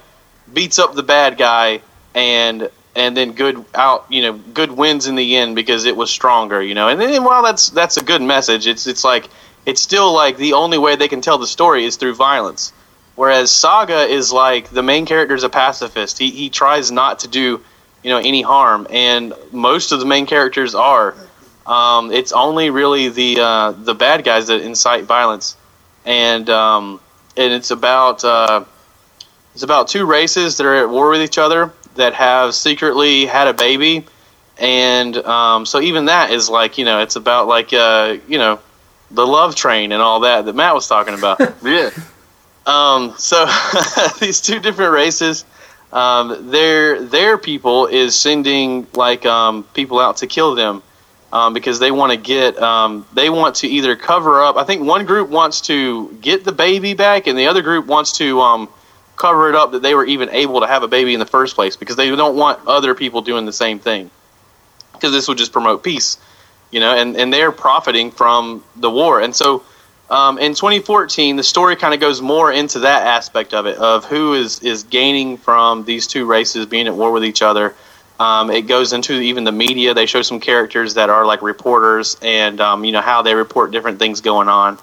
beats up the bad guy, and and then good out you know good wins in the end because it was stronger you know? And then while that's that's a good message it's it's like it's still like the only way they can tell the story is through violence. Whereas saga is like the main character is a pacifist. He he tries not to do you know any harm and most of the main characters are. Um, it's only really the uh, the bad guys that incite violence. And um, and it's about uh, it's about two races that are at war with each other that have secretly had a baby, and um, so even that is like you know it's about like uh, you know the love train and all that that Matt was talking about. [LAUGHS] Yeah. Um, so [LAUGHS] these two different races um, their their people is sending like um, people out to kill them um, because they want to get um, they want to either cover up. I think one group wants to get the baby back, and the other group wants to um, cover it up that they were even able to have a baby in the first place because they don't want other people doing the same thing because this would just promote peace, you know, and and they're profiting from the war, and so. Um, in 2014, the story kind of goes more into that aspect of it, of who is, is gaining from these two races being at war with each other. Um, it goes into even the media. They show some characters that are like reporters, and um, you know how they report different things going on,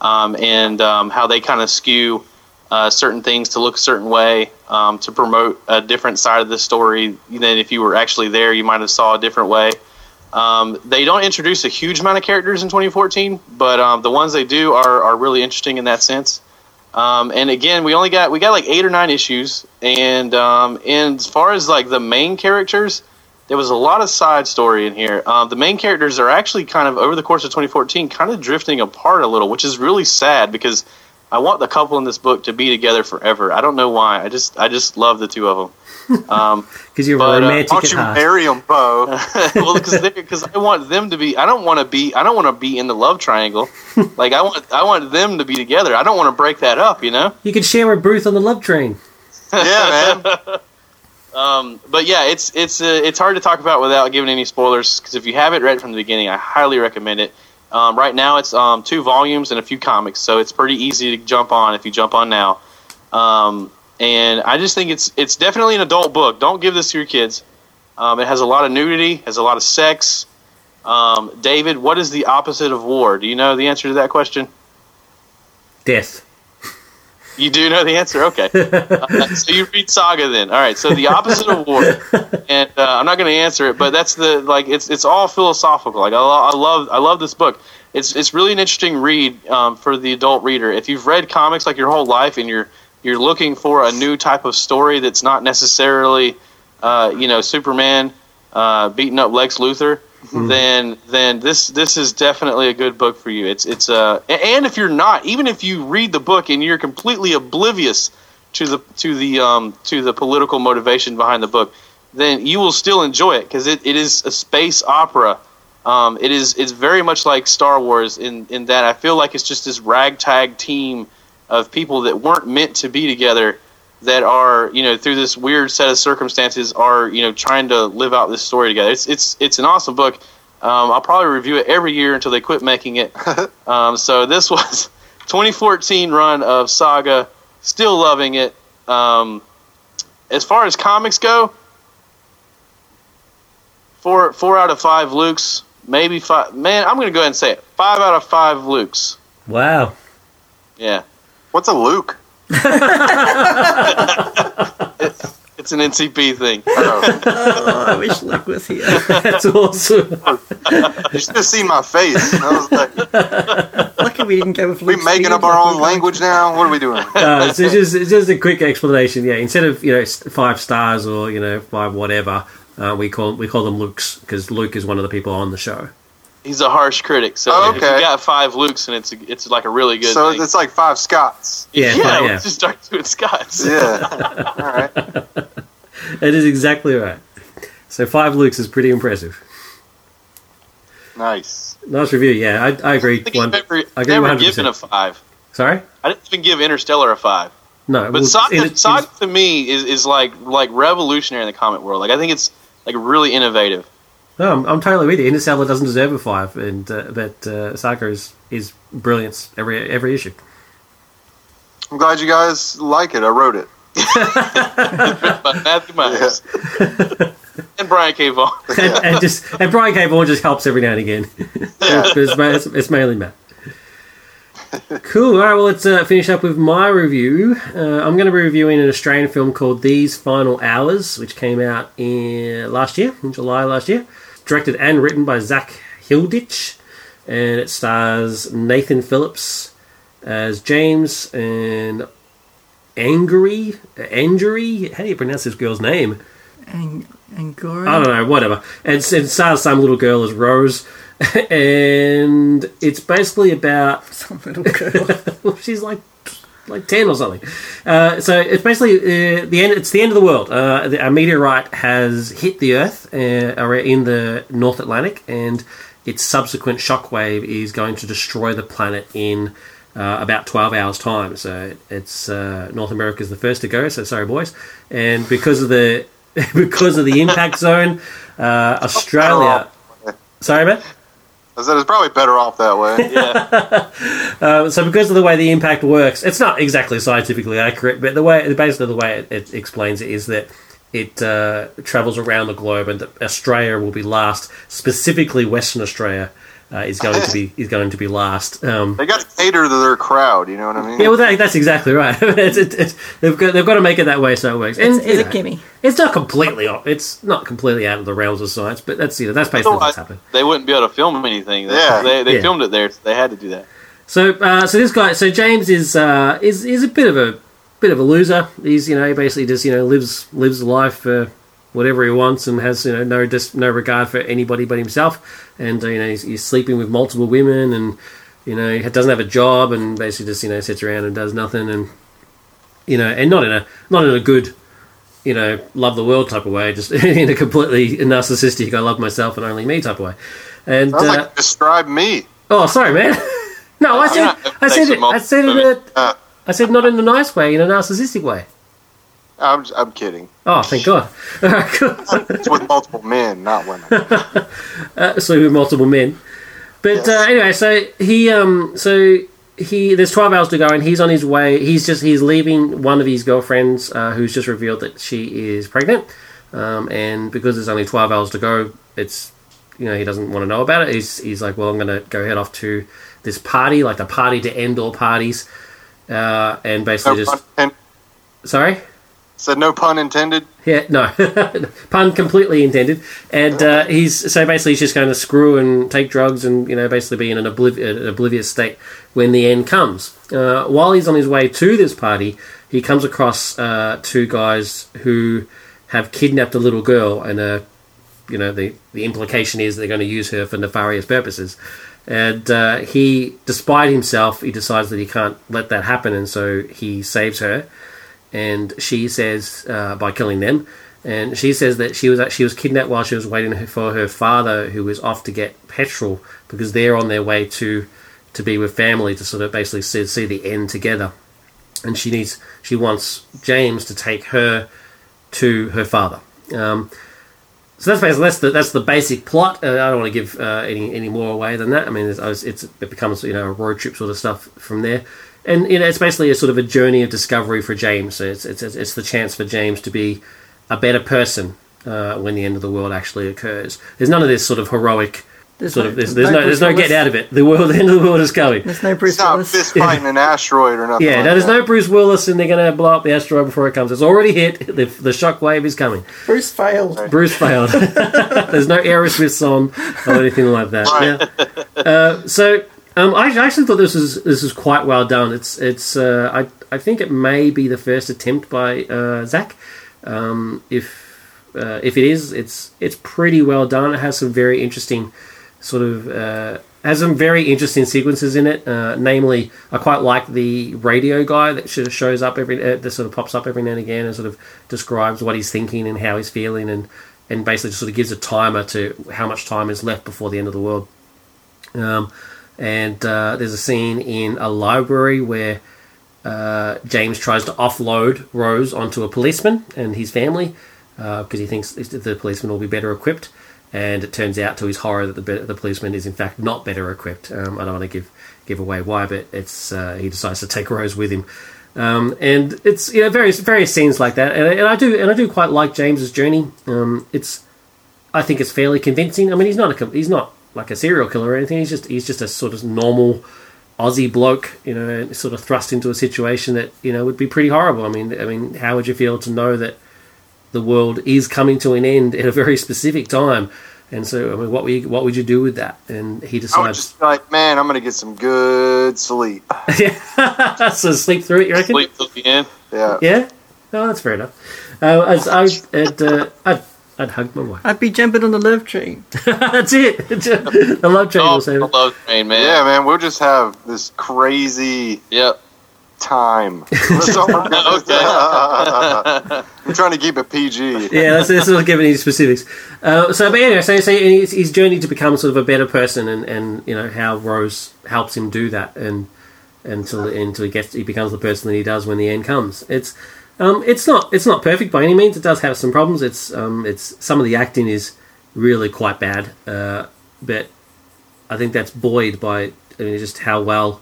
um, and um, how they kind of skew uh, certain things to look a certain way um, to promote a different side of the story than if you were actually there. You might have saw a different way. Um, they don't introduce a huge amount of characters in 2014, but um, the ones they do are, are really interesting in that sense. Um, and again, we only got we got like eight or nine issues, and um, and as far as like the main characters, there was a lot of side story in here. Uh, the main characters are actually kind of over the course of 2014, kind of drifting apart a little, which is really sad because I want the couple in this book to be together forever. I don't know why. I just I just love the two of them. [LAUGHS] Um, Because you're But, uh, romantic Why don't you heart. marry them, Bo? [LAUGHS] [LAUGHS] well, because I want them to be. I don't want to be. I don't want to be in the love triangle. like I want. I want them to be together. I don't want to break that up. You know. You could share a booth on the love train. yeah, man. Um, but yeah, it's it's uh, it's hard to talk about without giving any spoilers. Because if you haven't read from the beginning, I highly recommend it. Um, right now, it's um, two volumes and a few comics, so it's pretty easy to jump on if you jump on now. Um, and I just think it's it's definitely an adult book. Don't give this to your kids. Um, it has a lot of nudity, has a lot of sex. Um, David, what is the opposite of war? Do you know the answer to that question? Death. You do know the answer. Okay, [LAUGHS] uh, so you read Saga then. All right. So the opposite of war, and uh, I'm not going to answer it, but that's the like it's it's all philosophical. Like I, lo- I love I love this book. It's it's really an interesting read um, for the adult reader. If you've read comics like your whole life and you're you're looking for a new type of story that's not necessarily uh, you know Superman uh, beating up Lex Luthor, then then this this is definitely a good book for you. It's it's uh and if you're not, even if you read the book and you're completely oblivious to the to the um to the political motivation behind the book, then you will still enjoy it because it, it is a space opera. Um, it is it's very much like Star Wars in in that I feel like it's just this ragtag team of people that weren't meant to be together that are you know through this weird set of circumstances are you know trying to live out this story together. It's it's it's an awesome book. Um, I'll probably review it every year until they quit making it. [LAUGHS] um, so this was [LAUGHS] 2014 run of Saga. Still loving it. Um, as far as comics go, four four out of five Luke's, maybe five. Man, I'm going to go ahead and say it. Five out of five Luke's. Wow. Yeah, What's a Luke? It's an NCP thing. Oh, Oh, I wish Luke was here. [LAUGHS] That's awesome. [LAUGHS] you should have seen my face. I was like, Lucky we didn't go with we Luke's making beard up our own were going language now? What are we doing? [LAUGHS] Uh, so just it's just a quick explanation. Yeah, instead of you know five stars or you know five whatever, uh, we call we call them Lukes because Luke is one of the people on the show. He's a harsh critic, so Oh, if you got five Lukes, and it's it's like a really good. So thing. it's like five Scots. Yeah, yeah, yeah. let's just start doing Scots. Yeah. All right. [LAUGHS] That is exactly right. So five Lukes is pretty impressive. Nice. Nice review. Yeah, I, I agree. I think One, I've never, I agree never 100%. given a five. sorry, I didn't even give Interstellar a five. no, But well, Saga, it- it- Saga to me is, is like like revolutionary in the comic world. Like I think it's like really innovative. No, I'm, I'm totally with you. Interstellar doesn't deserve a five, and uh, but uh, Saga is is brilliance every every issue. I'm glad you guys like it. I wrote it. [LAUGHS] By Matthew Myers [LAUGHS] and Brian K. Vaughan. and, and just and Brian K. Vaughan just helps every now and again. [LAUGHS] but it's, ma- it's, it's mainly Matt. Cool. All right. Well, let's uh, finish up with my review. Uh, I'm going to be reviewing an Australian film called These Final Hours, which came out in last year, in July last year. Directed and written by Zak Hilditch, and it stars Nathan Phillips as James and Angry Angry. How do you pronounce this girl's name? And Angora. I don't know, whatever. And it stars some little girl as Rose, [LAUGHS] and it's basically about Some little girl. [LAUGHS] well, she's like like ten or something. Uh, so it's basically uh, the end. It's the end of the world. Uh, the, a meteorite has hit the Earth uh, in the North Atlantic, and its subsequent shockwave is going to destroy the planet in uh, about 12 hours time. So it's uh, North America is the first to go. So sorry, boys. And because of the [LAUGHS] because of the impact zone, uh, [LAUGHS] Australia. Sorry, man. I said it's probably better off that way. [LAUGHS] Yeah. Uh, so because of the way the impact works, it's not exactly scientifically accurate, but the way basically the way it, it explains it is that it uh, travels around the globe, and that Australia will be last. Specifically, Western Australia uh, is going to be is going to be last. Um, they got to cater to their crowd. You know what I mean? yeah, well, that, that's exactly right. [LAUGHS] it's, it, it's, they've got they've got to make it that way so it works. And It's, you it's a gimme. It's not completely off. It's not completely out of the realms of science, but that's you know that's basically what's happened. they wouldn't be able to film anything. They, Yeah. they, they Yeah. filmed it there. So they had to do that. So, uh, so this guy, so James is uh, is is a bit of a bit of a loser. He's you know he basically just you know lives lives life for whatever he wants and has you know no dis- no regard for anybody but himself. And uh, you know he's, he's sleeping with multiple women and you know he doesn't have a job and basically just you know sits around and does nothing and you know and not in a not in a good you know love the world type of way, just [LAUGHS] in a completely narcissistic I love myself and only me type of way. And Sounds uh, like describe me. Oh, sorry, man. [LAUGHS] no, I said, not- I said, it, I said it. Uh, I said not in a nice way, in a narcissistic way. I'm, I'm kidding. Oh, thank God. [LAUGHS] All right, cool. It's with multiple men, not women. [LAUGHS] Uh, so with multiple men, but uh, anyway, so he, um, so he, there's 12 hours to go, and he's on his way. He's just he's leaving one of his girlfriends, uh, who's just revealed that she is pregnant, um, and because there's only 12 hours to go, it's you know he doesn't want to know about it. He's he's like, well, I'm going to go head off to this party, like the party to end all parties, uh, and basically just sorry. Said no pun intended. Yeah, no, [LAUGHS] pun completely intended. And uh, he's so basically he's just going to screw and take drugs and you know basically be in an, obliv- an oblivious state when the end comes. Uh, while he's on his way to this party, he comes across uh, two guys who have kidnapped a little girl, and uh, you know the the implication is they're going to use her for nefarious purposes. And uh, he, despite himself, he decides that he can't let that happen, and so he saves her and she says uh, by killing them, and she says that she was she was kidnapped while she was waiting for her father, who was off to get petrol because they're on their way to to be with family to sort of basically see, see the end together, and she needs she wants James to take her to her father. Um, so that's basically that's the that's the basic plot. Uh, I don't want to give uh, any any more away than that. I mean, it's, it's it becomes you know a road trip sort of stuff from there, and you know it's basically a sort of a journey of discovery for James. So it's it's it's the chance for James to be a better person uh, when the end of the world actually occurs. There's none of this sort of heroic There's sort no- of there's, there's no Bruce there's no Willis. getting out of it. The world [LAUGHS] the end of the world is coming. There's no Bruce It's not fist fighting an asteroid or nothing. Yeah, like no, there's that. no Bruce Willis, and they're going to blow up the asteroid before it comes. It's already hit. The, the shock wave is coming. Bruce failed. Bruce failed. [LAUGHS] There's no Aerosmith song or anything like that. Right. Yeah. Uh, so um, I actually thought this was this was quite well done. It's it's uh, I I think it may be the first attempt by uh, Zak. Um, if uh, if it is, it's it's pretty well done. It has some very interesting sort of uh, has some very interesting sequences in it. Uh, namely, I quite like the radio guy that sort of shows up every uh, that sort of pops up every now and again and sort of describes what he's thinking and how he's feeling and and basically just sort of gives a timer to how much time is left before the end of the world. Um, and uh, there's a scene in a library where uh, James tries to offload Rose onto a policeman and his family because he thinks the policeman will be better equipped. And it turns out, to his horror, that the, the policeman is in fact not better equipped. Um, I don't want to give give away why, but it's uh, he decides to take [LAUGHS] Rose with him. Um, and it's you know various various scenes like that, and, and I do and I do quite like James's journey. Um, it's I think it's fairly convincing. I mean, he's not a he's not like a serial killer or anything. He's just he's just a sort of normal Aussie bloke, you know, sort of thrust into a situation that you know would be pretty horrible. I mean, I mean, how would you feel to know that the world is coming to an end at a very specific time? And so, I mean, what would you, what would you do with that? And he I would decides, just like, man, I'm gonna get some good sleep. [LAUGHS] [LAUGHS] yeah, [LAUGHS] so sleep through it. You reckon? Sleep till the end. Yeah. Yeah. No, that's fair enough. Uh, as I, I'd, uh, I'd, I'd hug my wife. I'd be jumping on the love train. [LAUGHS] that's it. the love train Oh, will save I love train, man. Yeah, man, we'll just have this crazy Yep. time. [LAUGHS] That's all I'm gonna. [LAUGHS] I'm trying to keep it PG. yeah, that's, that's not giving any specifics. Uh, so, but anyway, so, so his, his journey to become sort of a better person, and, and you know how Rose helps him do that, and until until he gets he becomes the person that he does when the end comes. It's um, it's not it's not perfect by any means. It does have some problems. It's um, it's some of the acting is really quite bad, uh, but I think that's buoyed by I mean just how well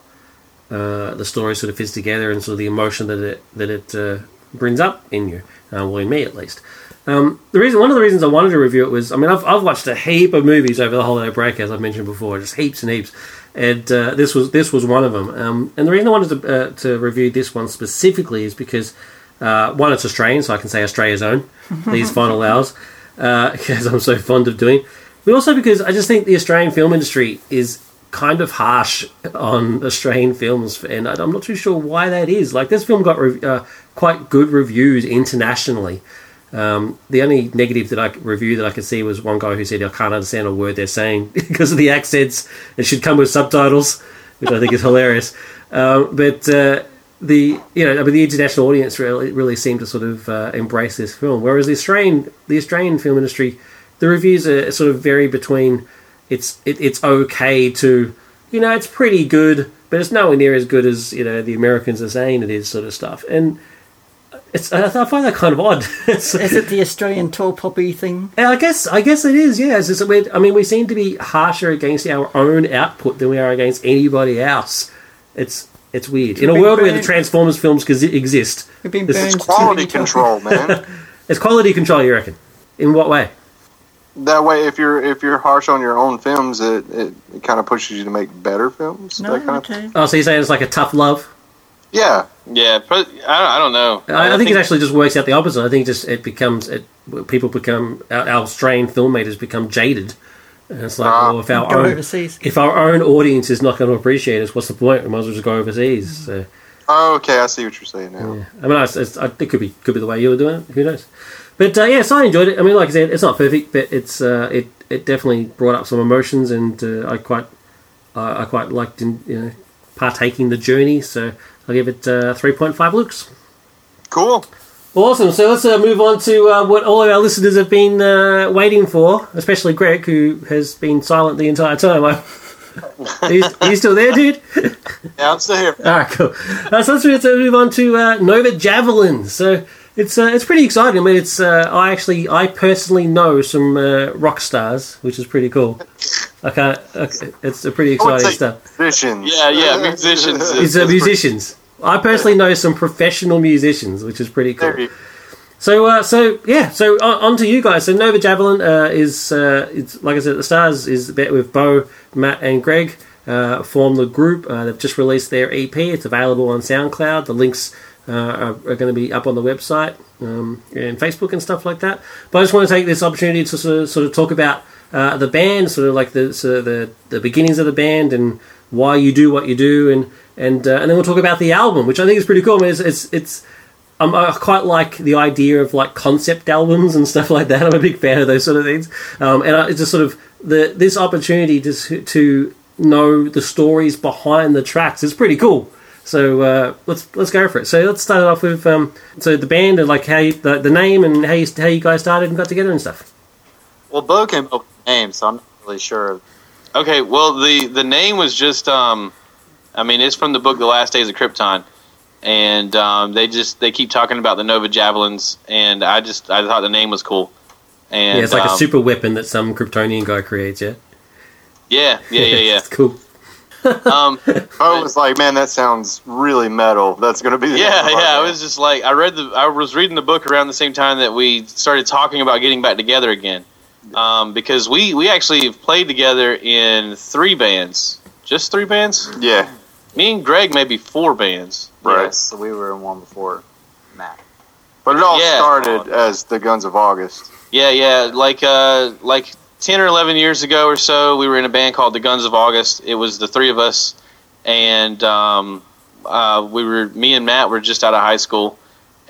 uh, the story sort of fits together and sort of the emotion that it that it uh, brings up in you, uh, well in me at least. Um, the reason, one of the reasons I wanted to review it was, I mean, I've, I've watched a heap of movies over the holiday break, as I've mentioned before, just heaps and heaps, and uh, this was this was one of them. Um, and the reason I wanted to uh, to review this one specifically is because uh, one, it's Australian, so I can say Australia's own [LAUGHS] these final hours, [LAUGHS] because I'm so fond of doing. But also because I just think the Australian film industry is kind of harsh [LAUGHS] on Australian films, and I'm not too sure why that is. Like this film got rev- uh, quite good reviews internationally. Um, the only negative that I review that I could see was one guy who said I can't understand a word they're saying because of the accents. It should come with subtitles, which I think is hilarious. Um, but uh, the you know, I mean, the international audience really really seemed to sort of uh, embrace this film, whereas the Australian the Australian film industry, the reviews are sort of vary between it's it, it's okay to you know it's pretty good, but it's nowhere near as good as you know the Americans are saying it is, sort of stuff. And it's I I find that kind of odd. [LAUGHS] Is it the Australian tall poppy thing? I guess I guess it is. Yeah, it's. I mean, we seem to be harsher against our own output than we are against anybody else. It's it's weird in a been world where the Transformers films cause exist. We've been This is burned It's quality many control, man. [LAUGHS] It's quality control, you reckon? In what way? that way, if you're if you're harsh on your own films, it, it, it kind of pushes you to make better films. No, that kind of okay. Oh, so you're saying it's like a tough love? Yeah, Yeah, but I don't, I don't know. I, I think, it actually just works out the opposite. I think just it becomes it, people become our, our Australian filmmakers become jaded, and it's like, well, if our Go own overseas. if our own audience is not going to appreciate us, what's the point? We might as well just go overseas. So, Oh, okay, I see what you're saying now. yeah. I mean, I, it's, I, it could be could be the way you were doing it. Who knows? But uh, yes, I enjoyed it. I mean, like I said, it's not perfect, but it's uh, it it definitely brought up some emotions, and uh, I quite I I quite liked in, you know partaking the journey. So I'll give it uh, three point five looks. Cool. Awesome. So let's uh, move on to uh, what all of our listeners have been uh, waiting for, especially Greg, who has been silent the entire time. are, you, are you still there, dude? Yeah, I'm still here. All right, cool. Uh, so let's move to move on to uh, Nova Javelin. So it's uh, it's pretty exciting. I mean, it's uh, I actually I personally know some uh, rock stars, which is pretty cool. I can't. Okay, it's a pretty exciting stuff. musicians. Yeah, yeah, musicians. It's uh, musicians. I personally know some professional musicians, which is pretty cool. So, uh, so yeah, so on, on to you guys. So Nova Javelin uh, is, uh, it's like I said, the stars is bet with Bo, Matt, and Greg. Uh, form the group. Uh, they've just released their EP. It's available on SoundCloud. The links uh, are, are going to be up on the website um, and Facebook and stuff like that. But I just want to take this opportunity to sort of, sort of talk about uh, the band, sort of like the sort of the the beginnings of the band and why you do what you do, and and uh, and then we'll talk about the album, which I think is pretty cool. I mean, it's it's, it's um, I quite like the idea of like concept albums and stuff like that. I'm a big fan of those sort of things, um, and it's just sort of the this opportunity to to know the stories behind the tracks is pretty cool. So uh, let's let's go for it. So let's start it off with um, so the band and like how you, the, the name and how you, how you guys started and got together and stuff. Well, Bo came up with the name, so I'm not really sure. Okay, well the the name was just um, I mean it's from the book The Last Days of Krypton, and um, they just they keep talking about the Nova Javelins, and I just I thought the name was cool, and yeah, it's like um, a super weapon that some Kryptonian guy creates. Yeah, yeah yeah yeah [LAUGHS] it's cool. [LAUGHS] um, [LAUGHS] I was like, man, that sounds really metal. That's going to be the yeah, name of our yeah. I was just like, I read the, I was reading the book around the same time that we started talking about getting back together again, um, because we we actually played together in three bands, just three bands. Yeah, Me and Greg maybe four bands. right. Yes, so we were in one before Matt. But it all Yeah. started as the Guns of August. Yeah, yeah. Like uh, like ten or eleven years ago or so, we were in a band called the Guns of August. It was the three of us, and um, uh, we were me and Matt were just out of high school,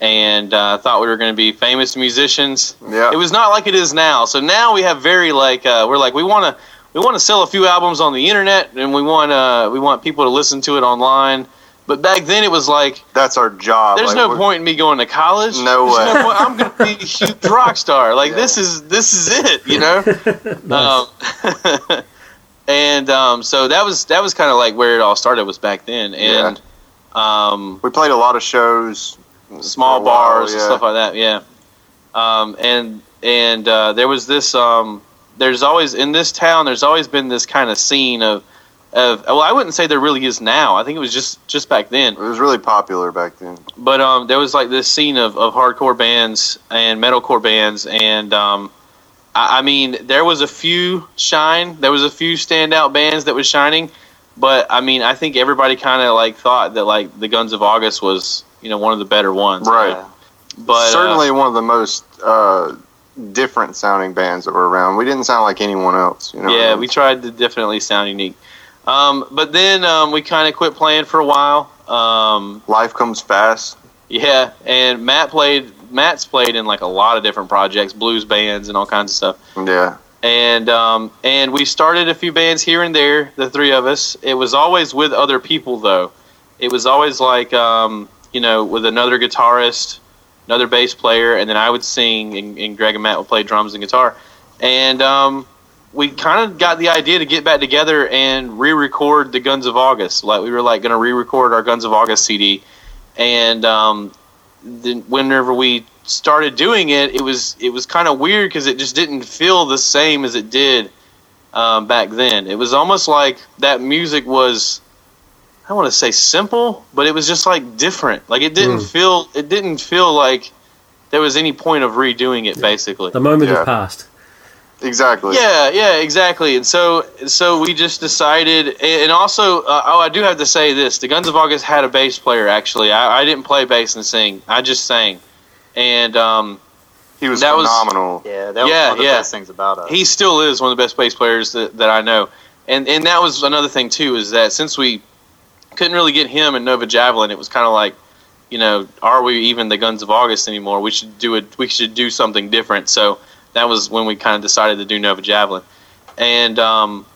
and uh, thought we were going to be famous musicians. Yeah. It was not like it is now. So now we have very like uh, we're like we want to we want to sell a few albums on the internet, and we want uh, we want people to listen to it online. But back then it was like That's our job. there's Like, no point in me going to college. No There's way. point. I'm going to be a [LAUGHS] huge rock star. Like Yeah. this is this is it, you know. [LAUGHS] um, [LAUGHS] and um, so that was that was kind of like where it all started was back then, and um, We played a lot of shows. small For a while, bars and stuff like that. Yeah. Um, and and uh, there was this. Um, there's always in this town. There's always been this kind of scene of of. Well, I wouldn't say there really is now. I think it was just just back then. It was really popular back then. But um, there was like this scene of, of hardcore bands and metalcore bands, and um, I, I mean, there was a few shine. There was a few standout bands that was shining, but I mean, I think everybody kind of like thought that like the Guns of August was you know one of the better ones, Right. But uh, Certainly one of the most uh, different sounding bands that were around. We didn't sound like anyone else. You know. yeah, we tried to definitely sound unique. Um, but then um, we kind of quit playing for a while. Um, Life comes fast. Yeah, and Matt played. Matt's played in like a lot of different projects, blues bands, and all kinds of stuff. Yeah. And um, and we started a few bands here and there. The three of us. It was always with other people though. It was always like um, you know with another guitarist, another bass player, and then I would sing, and, and Greg and Matt would play drums and guitar. And um, we kind of got the idea to get back together and re-record the Guns of August. Like we were like going to re-record our Guns of August CD, and um, then whenever we started doing it, it was it was kind of weird because it just didn't feel the same as it did um, back then. It was almost like that music was. I don't want to say simple, but it was just like different. Like it didn't feel it didn't feel like there was any point of redoing it. Basically, The moment Yeah. has passed. Exactly. yeah, yeah, exactly. And so, so we just decided, and also, uh, oh, I do have to say this: the Guns of August had a bass player. Actually, I, I didn't play bass and sing; I just sang, and um, He was That was- phenomenal. Yeah, that was Yeah, one of the yeah. best things about us. he still is one of the best bass players that, that I know. And and that was another thing too is that since we couldn't really get him and Nova Javelin, it was kind of like, you know, are we even the Guns of August anymore? We should do it. We should do something different. So that was when we kind of decided to do Nova Javelin, and um,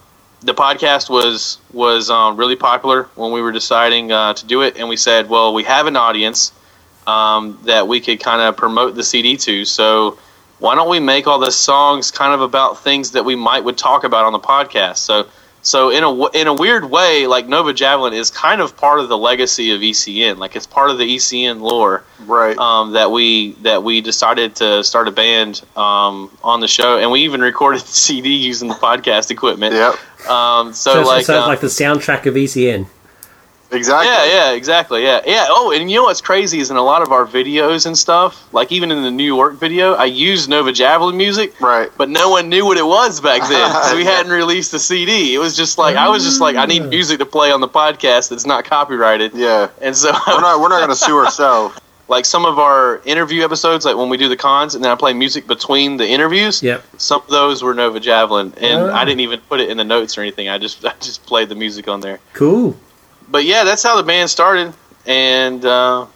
the podcast was was um, really popular when we were deciding uh, to do it. And we said, well, we have an audience um, that we could kind of promote the CD to. So why don't we make all the songs kind of about things that we might would talk about on the podcast? So so in a w- in a weird way, like Nova Javelin is kind of part of the legacy of ECN. Like it's part of the ECN lore Right. um, that we that we decided to start a band um, on the show, and we even recorded [LAUGHS] the CD using the podcast equipment. Yep. Um, so, So, like, so it's uh, like the soundtrack of ECN. Exactly. yeah, yeah, exactly, yeah, yeah. Oh, and you know what's crazy is in a lot of our videos and stuff, like even in the New York video, I used Nova Javelin music, Right. but no one knew what it was back then [LAUGHS] because we hadn't released the CD. It was just like I was just like I need mm. music to play on the podcast that's not copyrighted, Yeah. and so We're not. We're not going to sue ourselves. [LAUGHS] like some of our interview episodes, like when we do the cons, and then I play music between the interviews. Yep. Some of those were Nova Javelin, and Oh. I didn't even put it in the notes or anything. I just I just played the music on there. Cool. But yeah, that's how the band started, and uh,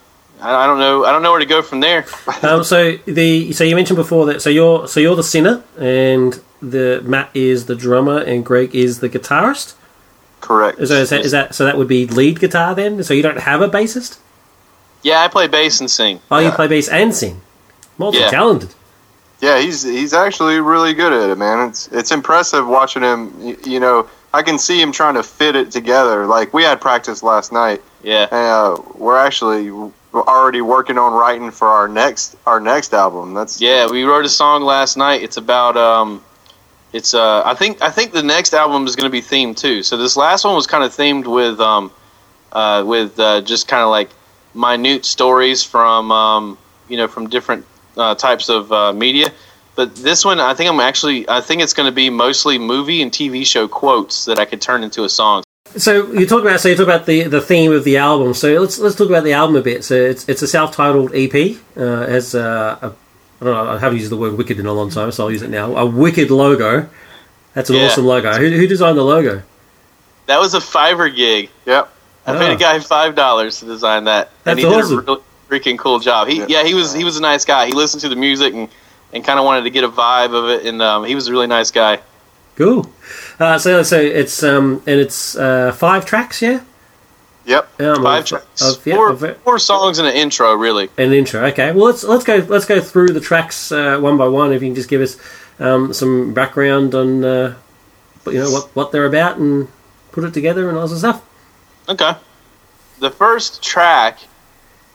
I, I don't know I don't know where to go from there. [LAUGHS] Um, so the so you mentioned before that so you're so you're the singer and the Matt is the drummer and Greg is the guitarist. Correct. So is that, is that so that would be lead guitar then? So you don't have a bassist? Yeah, I play bass and sing. Oh, you play bass and sing. Multi talented. Yeah, he's he's actually really good at it, man. It's it's impressive watching him. You, you know, I can see him trying to fit it together. Like we had practice last night, Yeah, and uh, we're actually already working on writing for our next our next album. That's yeah. We wrote a song last night. It's about um, it's uh, I think I think the next album is going to be themed too. So this last one was kind of themed with um, uh, with uh, just kind of like minute stories from um, you know from different uh, types of uh, media. But this one, I think I'm actually, I think it's going to be mostly movie and TV show quotes that I could turn into a song. So you talk about so you talk about the the theme of the album. So let's let's talk about the album a bit. So it's it's a self titled EP. Uh, it has uh, a I don't know I haven't used the word wicked in a long time, so I'll use it now. A wicked logo. That's an Yeah. awesome logo. Who, who designed the logo? That was a Fiverr gig. yep. I paid a guy five dollars to design that, That's and he awesome. did a really freaking cool job. He, Yeah. yeah. he was he was a nice guy. He listened to the music and, and kind of wanted to get a vibe of it, and um, he was a really nice guy. Cool. Uh, so so it's um and it's uh, five tracks. Yeah. Yep. Um, Five of- tracks. of- yeah, four, of- four songs and an intro, really. an intro. Okay, well let's let's go let's go through the tracks uh, one by one. If you can just give us um, some background on uh, you know what what they're about and put it together and all that stuff. Okay. The first track.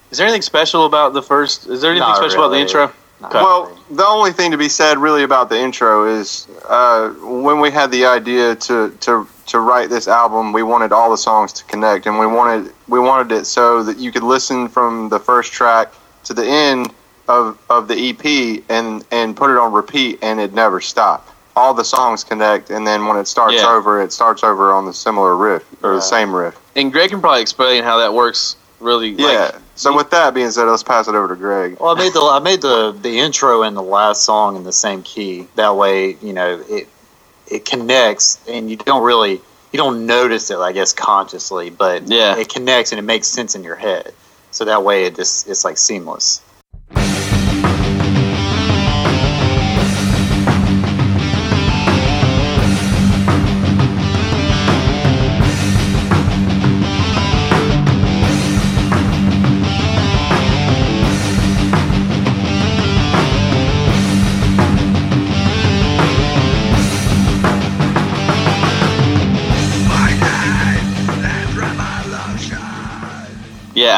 Is there anything special about the first? Is there anything Not special about the intro? Not. Well, the only thing to be said really about the intro is uh, when we had the idea to, to to write this album, we wanted all the songs to connect, and we wanted we wanted it so that you could listen from the first track to the end of, of the EP and and put it on repeat, and it never stop. All the songs connect, and then when it starts Yeah. over, it starts over on the similar riff or Yeah. the same riff. And Greg can probably explain how that works. Really, Yeah. Like, so with that being said, let's pass it over to Greg. Well, I made the I made the the intro and the last song in the same key. That way, you know, it it connects, and you don't really you don't notice it, I guess, consciously, but Yeah. it connects and it makes sense in your head. So that way, it just it's like seamless.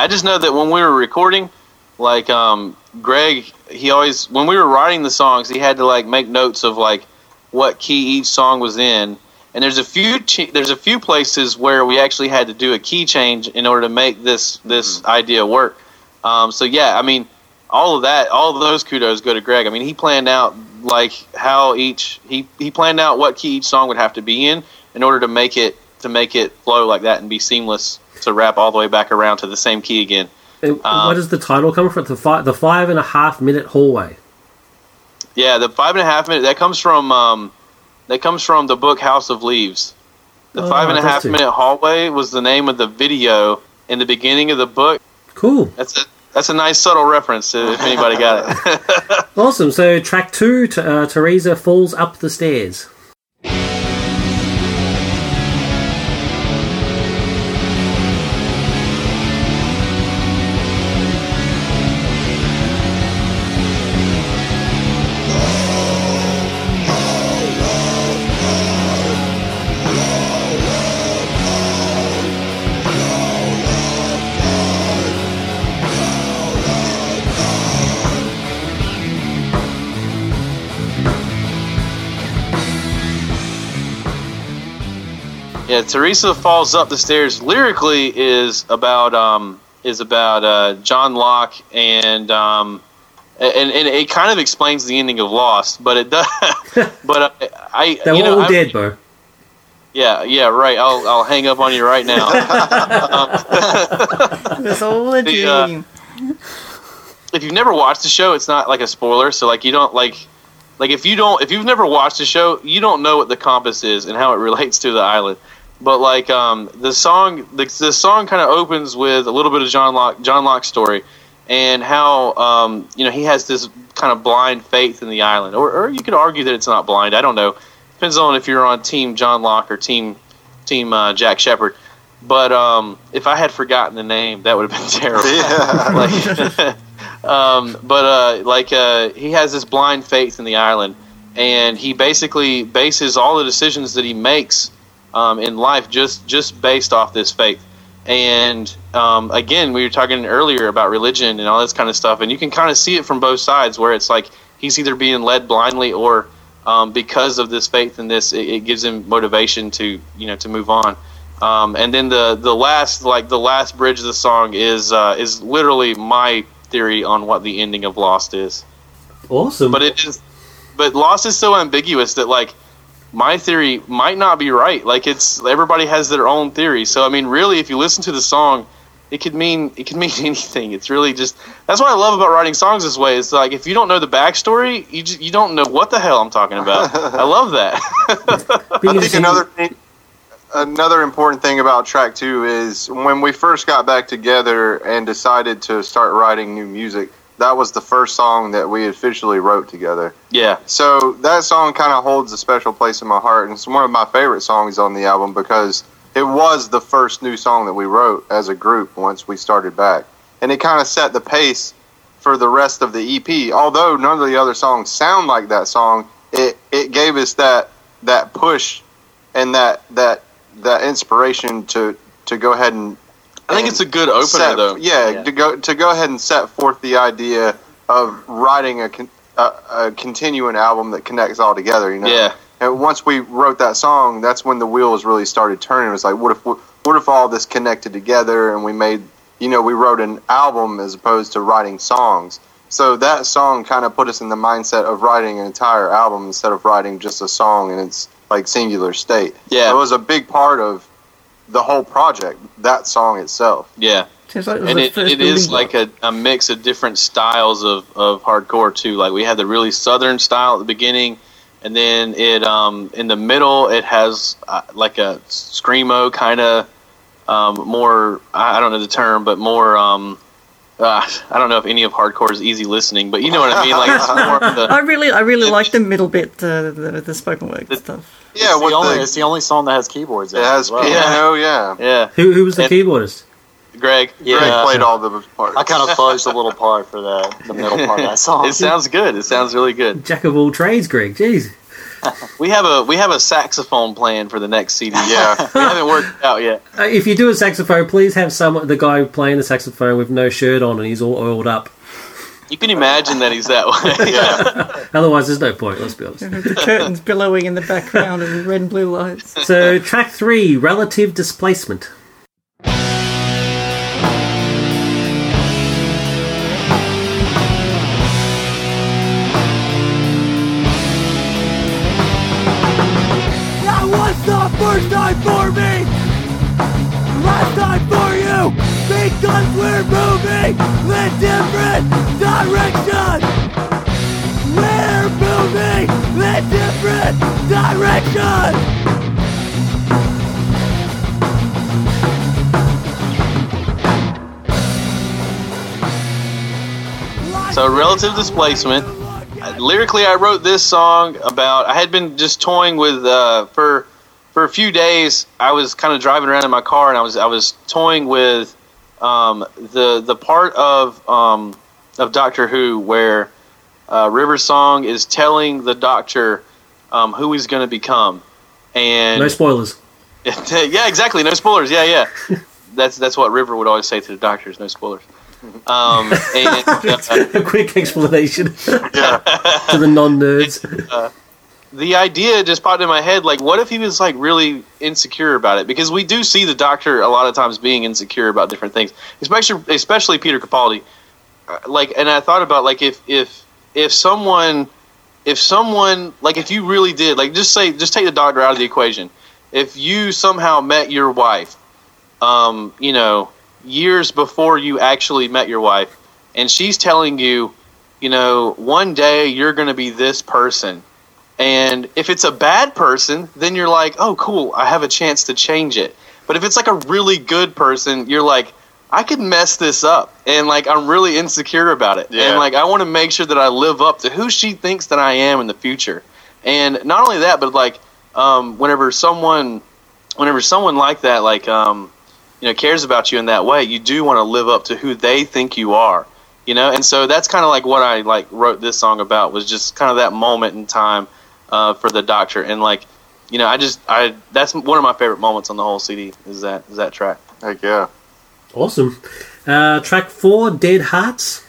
I just know that when we were recording, like um, Greg, he always when we were writing the songs, he had to like make notes of like what key each song was in. And there's a few there's a few places where we actually had to do a key change in order to make this this idea work. Um, so yeah, I mean, all of that, all of those kudos go to Greg. I mean, he planned out like how each he he planned out what key each song would have to be in in order to make it to make it flow like that and be seamless to wrap all the way back around to the same key again. And Um, where does the title come from? The five, the five and a half minute hallway. Yeah, the five and a half minute that comes from um, that comes from the book House of Leaves. The Oh, five and a half minute hallway was the name of the video in the beginning of the book. Cool, That's a that's a nice subtle reference if anybody got it. [LAUGHS] awesome. So track two, t- uh, Teresa falls up the stairs. Yeah, Teresa falls up the stairs. Lyrically is about um, is about uh, John Locke and um, and, and it kind of explains the ending of Lost, but it does. [LAUGHS] but I, I They're you know, all I'm- dead, bro. Yeah, yeah, right. I'll I'll hang up on you right now. It's all a The, uh, dream. if you've never watched the show, it's not like a spoiler. So like you don't like like if you don't if you've never watched the show, you don't know what the compass is and how it [LAUGHS] relates to the island. But like um, the song, the, the song kind of opens with a little bit of John Locke John Locke's story and how um, you know he has this kind of blind faith in the island, or, or you could argue that it's not blind. I don't know. Depends on if you're on Team John Locke or Team Team uh, Jack Shephard. But um, if I had forgotten the name, that would have been [LAUGHS] terrible. Yeah. [LAUGHS] like, [LAUGHS] um, but uh, like uh, he has this blind faith in the island, and he basically bases all the decisions that he makes um, in life just just based off this faith. And um, again, we were talking earlier about religion and all this kind of stuff, and you can kind of see it from both sides, where it's like he's either being led blindly or um, because of this faith in this, it, it gives him motivation to you know to move on. Um, and then the the last like the last bridge of the song is uh, is literally my theory on what the ending of Lost is. Awesome. But it is, but Lost is so ambiguous that like my theory might not be right. Like it's everybody has their own theory. So I mean, really, if you listen to the song, it could mean [LAUGHS] it could mean anything. It's really just that's what I love about writing songs this way. It's like if you don't know the backstory, you just, you don't know what the hell I'm talking about. [LAUGHS] I love that. [LAUGHS] I think another thing, another important thing about track two is when we first got back together and decided to start writing new music. That was the first song that we officially wrote together. yeah, So that song kind of holds a special place in my heart, and it's one of my favorite songs on the album because it was the first new song that we wrote as a group once we started back, and it kind of set the pace for the rest of the EP. Although none of the other songs sound like that song, it it gave us that that push and that that that inspiration to to go ahead and I think it's a good opener set, though. Yeah, Yeah. to go to go ahead and set forth the idea of writing a, con, a, a continuing album that connects all together. You know. Yeah. And once we wrote that song, that's when the wheels really started turning. It was like, what if what if all this connected together and we made you know we wrote an album as opposed to writing songs. So that song kind of put us in the mindset of writing an entire album instead of writing just a song in its like singular state. Yeah. it was a big part of the whole project. That song itself. Yeah. Seems like it and it, it is like a, a mix of different styles of, of hardcore too. Like we had the really southern style at the beginning, and then it um, in the middle it has uh, like a screamo kind of um, more. I I don't know the term, but more. Um, uh, I don't know if any of hardcore is easy listening, but you know what I mean. Like it's more of [LAUGHS] I really, I really like the middle bit, uh, the the spoken word The- stuff. Yeah, it's, the only, the, it's the only song that has keyboards. in it has as well. piano. Yeah, yeah. Who, who was the And- keyboardist? Greg, Yeah. Greg played all the parts. I kind of fudged a little part for the the middle part of that [LAUGHS] song. it sounds good. It sounds really good. Jack of all trades, Greg. Jeez. [LAUGHS] We have a we have a saxophone plan for the next CD. Yeah. [LAUGHS] we haven't worked out yet. Uh, if you do a saxophone, please have some the guy playing the saxophone with no shirt on and he's all oiled up. You can imagine that he's that way. [LAUGHS] yeah. [LAUGHS] Otherwise, there's no point. Let's be honest. [LAUGHS] The curtains billowing in the background and red and blue lights. So, track three, relative displacement. That was the first time for me. Because we're moving in different directions. We're moving in different directions. So, relative displacement. Lyrically, I wrote this song about. I had been just toying with uh, for for a few days. I was kind of driving around in my car, and I was I was toying with um, the the part of um, of Doctor Who where uh, River Song is telling the Doctor um, who he's going to become, and No spoilers. [LAUGHS] yeah, exactly. No spoilers. Yeah, yeah. [LAUGHS] That's that's what River would always say to the doctors. No spoilers. Um, [LAUGHS] and uh, A quick explanation Yeah. to the non nerds. The idea just popped in my head. Like, what if he was like really insecure about it? Because we do see the doctor a lot of times being insecure about different things, especially especially Peter Capaldi. Uh, Like, and I thought about like if if if someone if someone like if you really did like just say just take the doctor out of the equation. If you somehow met your wife, um, you know, years before you actually met your wife, and she's telling you, you know, one day you're going to be this person. And if it's a bad person, then you're like, oh, cool, I have a chance to change it. But if it's like a really good person, you're like, I could mess this up. And like, I'm really insecure about it. Yeah. And like, I want to make sure that I live up to who she thinks that I am in the future. And not only that, but like, um, whenever someone, whenever someone like that, like, um, you know, cares about you in that way, you do want to live up to who they think you are you know and so that's kind of like what i like wrote this song about was just kind of that moment in time uh, for the doctor and like you know i just i that's one of my favorite moments on the whole cd is that is that track Heck yeah. Awesome. Uh, track four, Dead Hearts.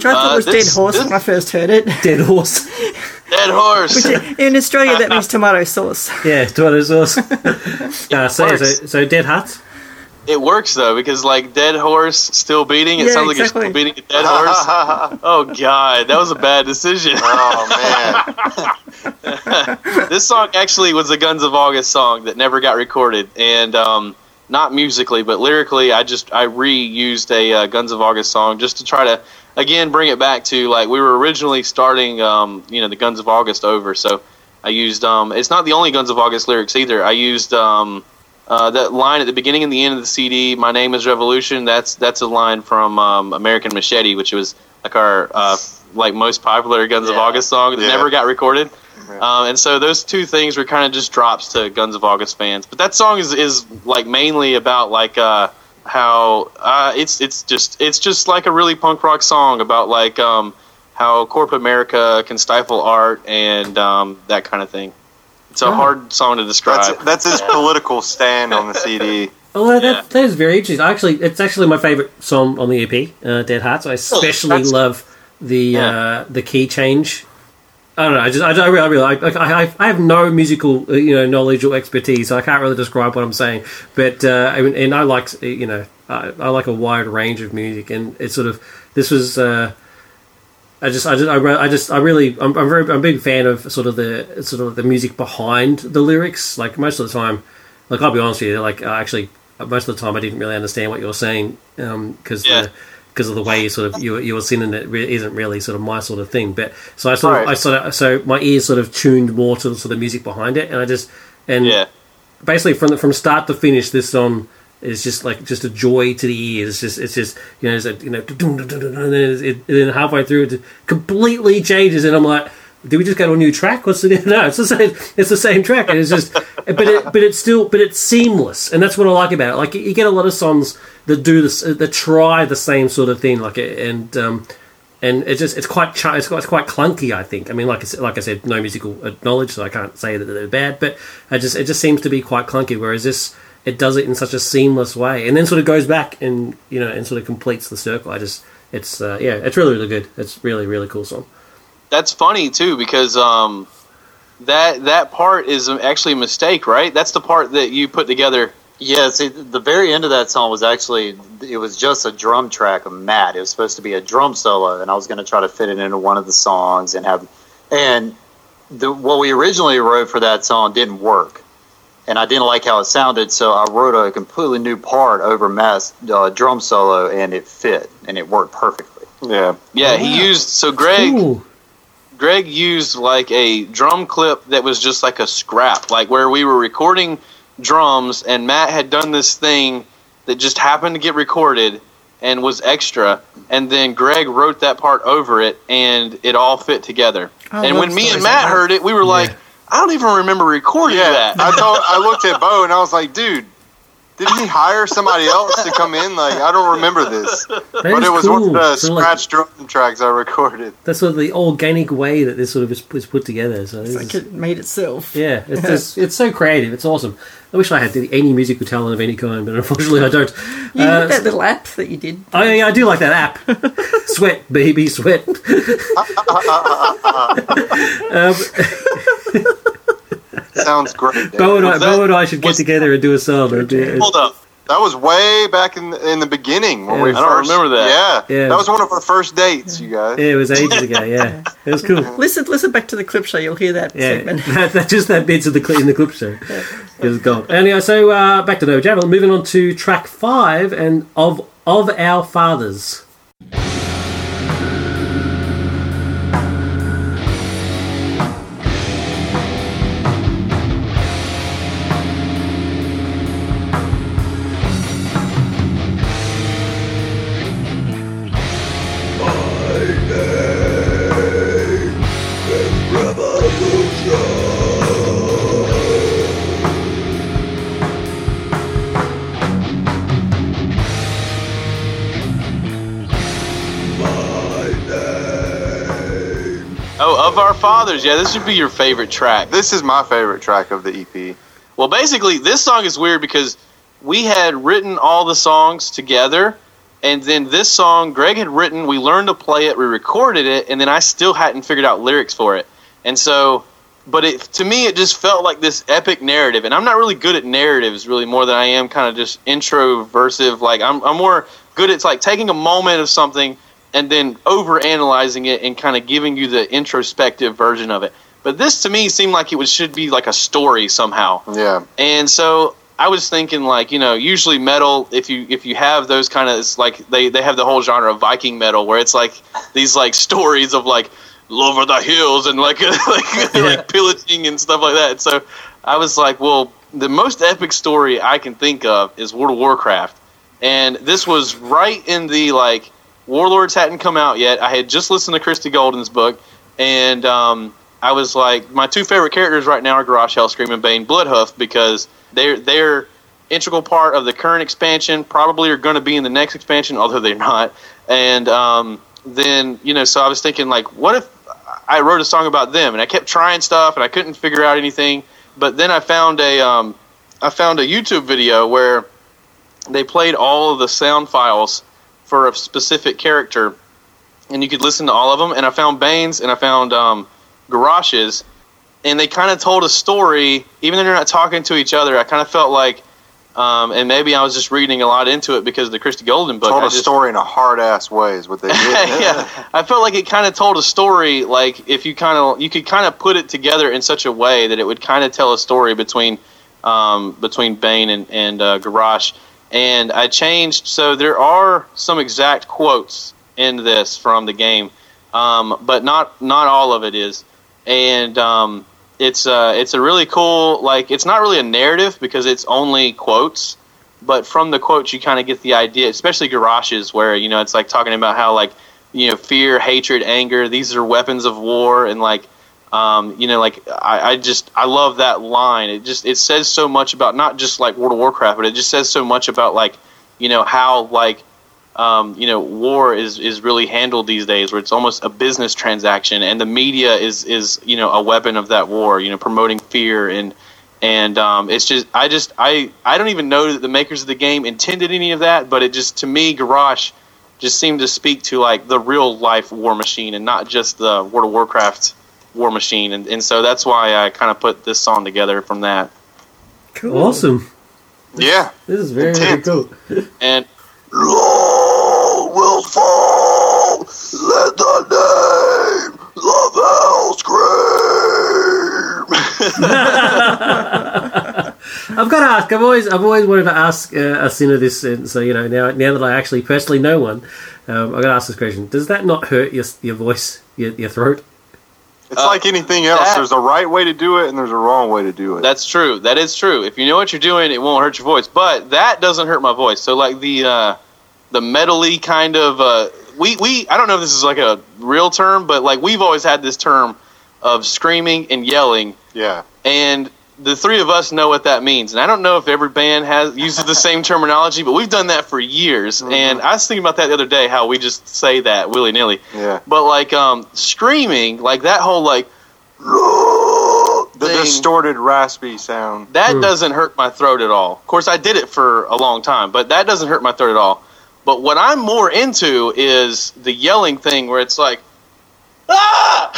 Which I thought Uh, was this- dead horse this- when I first heard it. Dead Horse. dead horse In Australia, that means [LAUGHS] tomato sauce. yeah, tomato sauce. [LAUGHS] uh, so, so, so, Dead Hearts. It works though because like dead horse still beating. It Yeah, sounds like exactly. you're still beating a dead horse. [LAUGHS] oh god, that was a bad decision. oh man, this song actually was a Guns of August song that never got recorded, and um, not musically, but lyrically, I just I reused a uh, Guns of August song just to try to again bring it back to like we were originally starting, um, you know, the Guns of August over. So I used um, it's not the only Guns of August lyrics either. I used um, uh, that line at the beginning and the end of the CD. My name is Revolution. That's that's a line from um, American Machete, which was like our uh, like most popular Guns of August song that Yeah. never got recorded. Um, and so those two things were kind of just drops to Guns of August fans. But that song is, is like mainly about like uh, how uh, it's it's just it's just like a really punk rock song about like um, how corporate America can stifle art and um, that kind of thing. It's a Oh. hard song to describe. that's that's his [LAUGHS] political stand on the CD. [LAUGHS] Oh, that, Yeah. that is very interesting. Actually, it's actually my favorite song on the EP, uh, Dead Hearts. I especially that's- love the Yeah. uh, the key change. I don't know. I just I, I really, I, really I, I I have no musical uh, you know knowledge or expertise, so I can't really describe what I'm saying. But uh, I and I like uh, you know I, I like a wide range of music, and it's sort of this was. Uh, I just, I just, I, I just, I really, I'm, I'm very, I'm a big fan of sort of the, sort of the music behind the lyrics. Like most of the time, like I'll be honest with you, like I actually, most of the time I didn't really understand what you were saying because Yeah. Because of the way you sort of you were- you were singing it re- isn't really sort of my sort of thing. But so I sort of, I sort of, so my ears sort of tuned more to the sort of music behind it, and I just, and yeah, basically from the, from start to finish, this song is just like just a joy to the ears. It's just it's just you know it's a, you know and then, it, and then halfway through it completely changes, and I'm like. Did we just go to a new track? What's the [LAUGHS] no? It's the same. It's the same track, and it's just, but it, but it's still, but it's seamless, and that's what I like about it. Like you get a lot of songs that do this, that try the same sort of thing, like and um, and it's just it's quite it's quite, it's quite clunky. I think. I mean, like I like I said, no musical knowledge, so I can't say that they're bad. But I just it just seems to be quite clunky. Whereas this, it does it in such a seamless way, and then sort of goes back and you know and sort of completes the circle. I just it's uh, yeah, it's really really good. It's really really cool song. That's funny too because um, that that part is actually a mistake, right? That's the part that you put together. Yeah, see, the very end of that song was actually it was just a drum track of Matt. It was supposed to be a drum solo, and I was going to try to fit it into one of the songs and have and the what we originally wrote for that song didn't work, and I didn't like how it sounded, so I wrote a completely new part over Matt's uh, drum solo, and it fit and it worked perfectly. Yeah, Yeah, he used so Greg. Ooh. Greg used like a drum clip that was just like a scrap, like where we were recording drums, and Matt had done this thing that just happened to get recorded and was extra, and then Greg wrote that part over it, and it all fit together. I and when me and Matt heard it, we were like, I don't even remember recording yeah. that. I told I looked at Bo and I was like, dude. Didn't he hire somebody else to come in? Like I don't remember this, That but it was cool. one of the So, like, scratch drum tracks I recorded. that's sort of the organic way that this sort of is, is put together. So It's like is- it made itself. Yeah, it's just, it's so creative. It's awesome. I wish I had any musical talent of any kind, but unfortunately I don't. You Uh, that little app that you did. Oh yeah, I do like that app. [LAUGHS] sweat, baby, sweat. [LAUGHS] [LAUGHS] um, Sounds great. Bo and I, Was that- Bo and I should get was- together and do a song. It'd Hold up. That was way back in the, in the beginning when Yeah. we I first. don't remember that. Yeah. Yeah. that was one of our first dates, you guys. Yeah, it was ages ago. Yeah, [LAUGHS] it was cool. Listen, listen back to the clip show. You'll hear that Yeah, segment. [LAUGHS] that, that, just that bit of the cli- in the clip show. It was gold. Anyway, so uh, back to Nova Javelin. Moving on to track five and of of our fathers. Yeah, this would be your favorite track. This is my favorite track of the EP. Well, basically, this song is weird because we had written all the songs together, and then this song Greg had written. We learned to play it, we recorded it, and then I still hadn't figured out lyrics for it. And so but it to me it just felt like this epic narrative, and I'm not really good at narratives really more than I am kind of just introversive. Like I'm I'm more good at like taking a moment of something and then over analyzing it and kind of giving you the introspective version of it. But this to me seemed like it was, should be like a story somehow. Yeah. And so I was thinking like, you know, usually metal if you if you have those kind of it's like they they have the whole genre of Viking metal where it's like these like stories of like over the hills and [LAUGHS] like like, Yeah. like pillaging and stuff like that. So I was like, well, the most epic story I can think of is World of Warcraft. And this was right in the like Warlords hadn't come out yet. I had just listened to Christie Golden's book, and um, I was like, my two favorite characters right now are Garrosh Hellscream and Baine Bloodhoof because they're they're integral part of the current expansion. Probably are going to be in the next expansion, although they're not. And um, then you know, so I was thinking like, what if I wrote a song about them? And I kept trying stuff, and I couldn't figure out anything. But then I found a um, I found a YouTube video where they played all of the sound files for a specific character, and you could listen to all of them. And I found Baine's and I found um, Garrosh's, and they kind of told a story, even though they're not talking to each other. I kind of felt like, um, and maybe I was just reading a lot into it because of the Christie Golden book. Told I a just- story in a hard ass way is what they [LAUGHS] did. yeah, I felt like it kind of told a story. Like if you kind of you could kind of put it together in such a way that it would kind of tell a story between um, between Baine and and uh, Garrosh. And I changed so there are some exact quotes in this from the game, um, but not not all of it is. And um, it's uh, it's a really cool like it's not really a narrative because it's only quotes but from the quotes you kind of get the idea especially Garrosh's where you know it's like talking about how like you know fear hatred anger these are weapons of war and like um, you know like I, I just i love that line it just it says so much about not just like world of warcraft but it just says so much about like you know how like um, you know, war is, is really handled these days, where it's almost a business transaction, and the media is is you know a weapon of that war. You know, promoting fear and and um, it's just I just I I don't even know that the makers of the game intended any of that, but it just to me, Garrosh just seemed to speak to like the real life war machine and not just the World of Warcraft war machine, and and so that's why I kind of put this song together from that. Cool. Awesome. yeah. This is very, very cool. [LAUGHS] And Lord will fall. Let the name of Hellscream. [LAUGHS] I've got to ask. I've always, I've always wanted to ask uh, a sinner this, and so you know, now, now that I actually personally know one, um, I've got to ask this question: Does that not hurt your your voice, your, your throat? It's Uh, like anything else. that- there's a right way to do it, and there's a wrong way to do it. That's true. That is true. If you know what you're doing, it won't hurt your voice. But that doesn't hurt my voice. So like the uh, the metally kind of uh, we we I don't know if this is like a real term, but like we've always had this term of screaming and yelling, yeah. and the three of us know what that means. And I don't know if every band has uses the same terminology, but we've done that for years. And I was thinking about that the other day, how we just say that willy nilly. Yeah. But like um, screaming, like that whole like The thing- distorted, raspy sound. that Hmm. doesn't hurt my throat at all. Of course, I did it for a long time, but that doesn't hurt my throat at all. But what I'm more into is the yelling thing, where it's like, ah,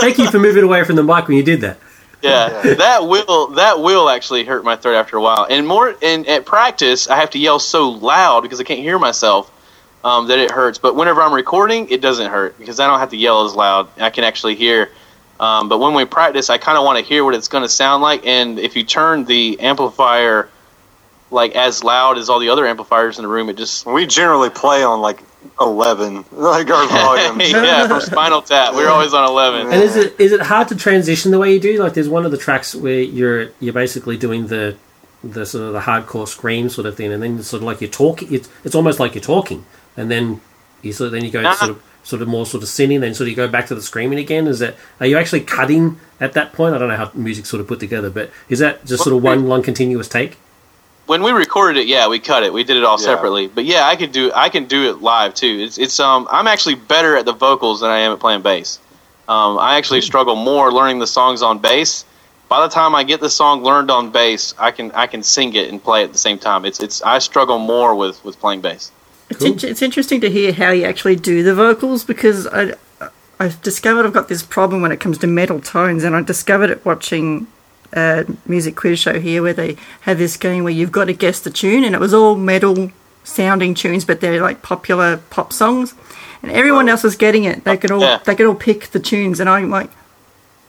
Thank you for moving away from the mic when you did that. yeah, that will that will actually hurt my throat after a while. And more, and at practice, I have to yell so loud because I can't hear myself um, that it hurts. But whenever I'm recording, it doesn't hurt because I don't have to yell as loud. I can actually hear. Um, but when we practice, I kind of want to hear what it's going to sound like. And if you turn the amplifier like as loud as all the other amplifiers in the room, it just We generally play on like 11, [LAUGHS] like our volume. [LAUGHS] yeah, from Spinal Tap, we're always on eleven. And is it is it hard to transition the way you do? Like, there's one of the tracks where you're you're basically doing the the sort of the hardcore scream sort of thing, and then sort of like you're talking. It's it's almost like you're talking, and then you sort of, then you go Nah. sort of sort of more sort of singing, then sort of you go back to the screaming again. Is that are you actually cutting at that point? I don't know how music's sort of put together, but is that just sort of one long continuous take? When we recorded it, yeah, we cut it. We did it all Yeah. separately. But yeah, I could do I can do it live too. It's it's um I'm actually better at the vocals than I am at playing bass. Um, I actually struggle more learning the songs on bass. By the time I get the song learned on bass, I can I can sing it and play it at the same time. It's it's I struggle more with with playing bass. It's, in- it's interesting to hear how you actually do the vocals because I, I've discovered I've got this problem when it comes to metal tones, and I discovered it watching a music quiz show here where they have this game where you've got to guess the tune, and it was all metal sounding tunes, but they're like popular pop songs, and everyone else was getting it. They could all Yeah. they could all pick the tunes, and I'm like,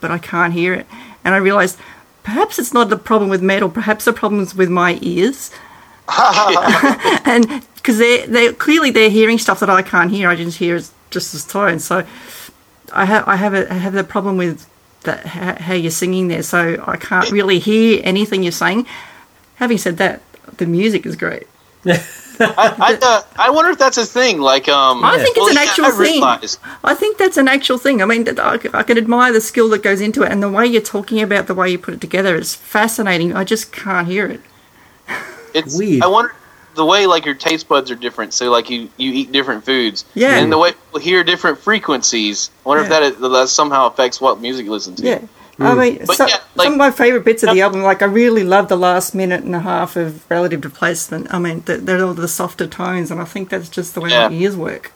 but I can't hear it, and I realised perhaps it's not the problem with metal, perhaps the problem's with my ears, [LAUGHS] and because they they clearly they're hearing stuff that I can't hear. I just hear it just as tone. So I have I have a I have the problem with that how, how you're singing there. So I can't really hear anything you're saying. Having said that, the music is great. [LAUGHS] I, I, uh, I wonder if that's a thing. Like, um, I think it's well, an yeah, actual I thing. realize- I think that's an actual thing. I mean, I, I can admire the skill that goes into it, and the way you're talking about the way you put it together is fascinating. I just can't hear it. It's Weird. I wonder the way like your taste buds are different. So like you you eat different foods. Yeah. And the way people hear different frequencies. I wonder Yeah. if that, that somehow affects what music you listen to. Yeah. I mean, so, yeah, like- some of my favourite bits of the album, like I really love the last minute and a half of Relative Displacement. I mean, the- they're all the softer tones, and I think that's just the way Yeah. my ears work.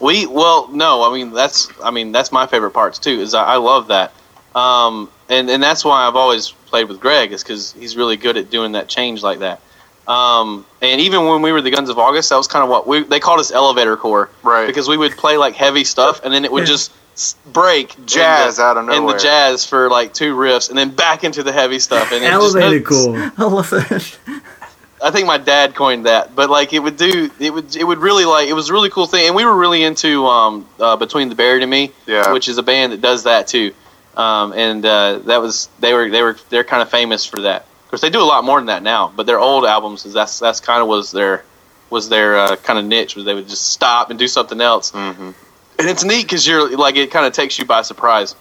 We well no I mean that's I mean that's my favorite parts too is I, I love that um, and and that's why I've always played with Greg is because he's really good at doing that change like that um, and even when we were the Guns of August that was kind of what we they called us elevator core Right. because we would play like heavy stuff and then it would just break in Jazz the- out of nowhere in the jazz for like two riffs and then back into the heavy stuff and it just- Elevator core. I love it. I think my dad coined that, but like it would do, it would, it would really like, it was a really cool thing, and we were really into um, uh, between the buried and me, Yeah. which is a band that does that too, um, and uh, that was they were they were they're kind of famous for that. Of course, they do a lot more than that now, but their old albums is that's that's kind of was their was their uh, kind of niche, was they would just stop and do something else, hmm and it's neat because you're like it kind of takes you by surprise.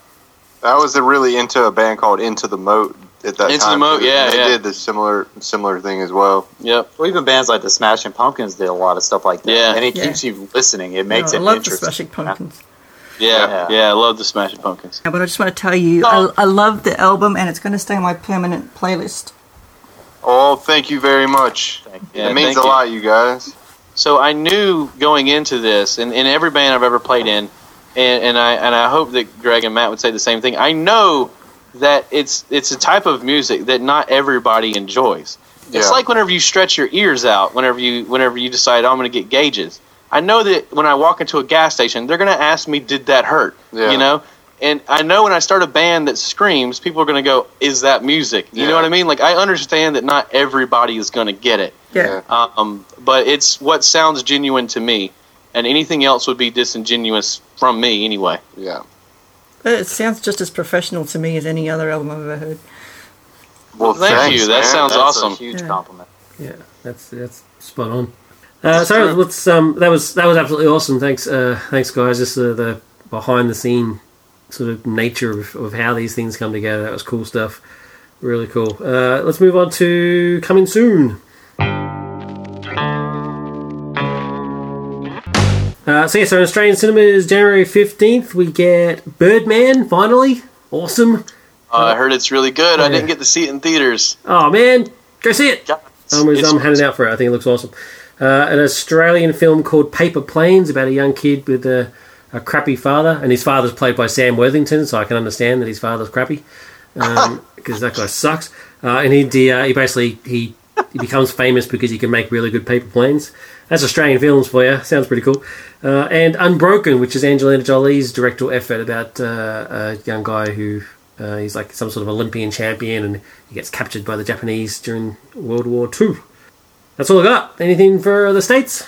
I was really into a band called Into the Moat at that time. Into the. Moat, too. yeah, they yeah. did the similar similar thing as well. Yep. Well, even bands like the Smashing Pumpkins did a lot of stuff like that. Yeah. And it Yeah. keeps you listening. It makes I it love the. Smashing Pumpkins. Yeah, Yeah. yeah, I love the Smashing Pumpkins. Yeah, but I just want to tell you, Oh. I, I love the album, and it's going to stay on my permanent playlist. Oh, thank you very much. Thank you. Yeah, it means a you. lot, you guys. So I knew going into this, and in every band I've ever played in, and, and I and I hope that Greg and Matt would say the same thing. I know that it's it's a type of music that not everybody enjoys. It's like whenever you stretch your ears out, whenever you whenever you decide "Oh, I'm going to get gauges. I know that when I walk into a gas station, they're going to ask me, "Did that hurt?" Yeah. You know. And I know when I start a band that screams, people are going to go, "Is that music?" You Yeah. know what I mean? Like I understand that not everybody is going to get it. Yeah. Um, but it's what sounds genuine to me, and anything else would be disingenuous from me anyway. Yeah. It sounds just as professional to me as any other album I've ever heard. Well, Thank thanks, you. That man. sounds That's awesome. a huge Yeah. compliment. Yeah, that's that's spot on. Uh, so let's um, that was that was absolutely awesome. Thanks, uh, thanks guys. Just uh, the behind the scene sort of nature of, of how these things come together. That was cool stuff. Really cool. Uh, let's move on to coming soon. Uh, so yeah, so in Australian cinemas, January fifteenth, we get Birdman. Finally, awesome. Uh, I heard it's really good. I didn't get to see it in theaters. Oh man, go see it. God, I'm, I'm handing out for it. I think it looks awesome. Uh, an Australian film called Paper Planes about a young kid with a, a crappy father, and his father's played by Sam Worthington, so I can understand that his father's crappy [LAUGHS] because that guy sucks. Uh, and he he, uh, he basically he he becomes famous because he can make really good paper planes. That's Australian films for you. Sounds pretty cool. Uh, and Unbroken, which is Angelina Jolie's directorial effort about uh, a young guy who uh, he's like some sort of Olympian champion, and he gets captured by the Japanese during World War Two. That's all I got. Anything for the states?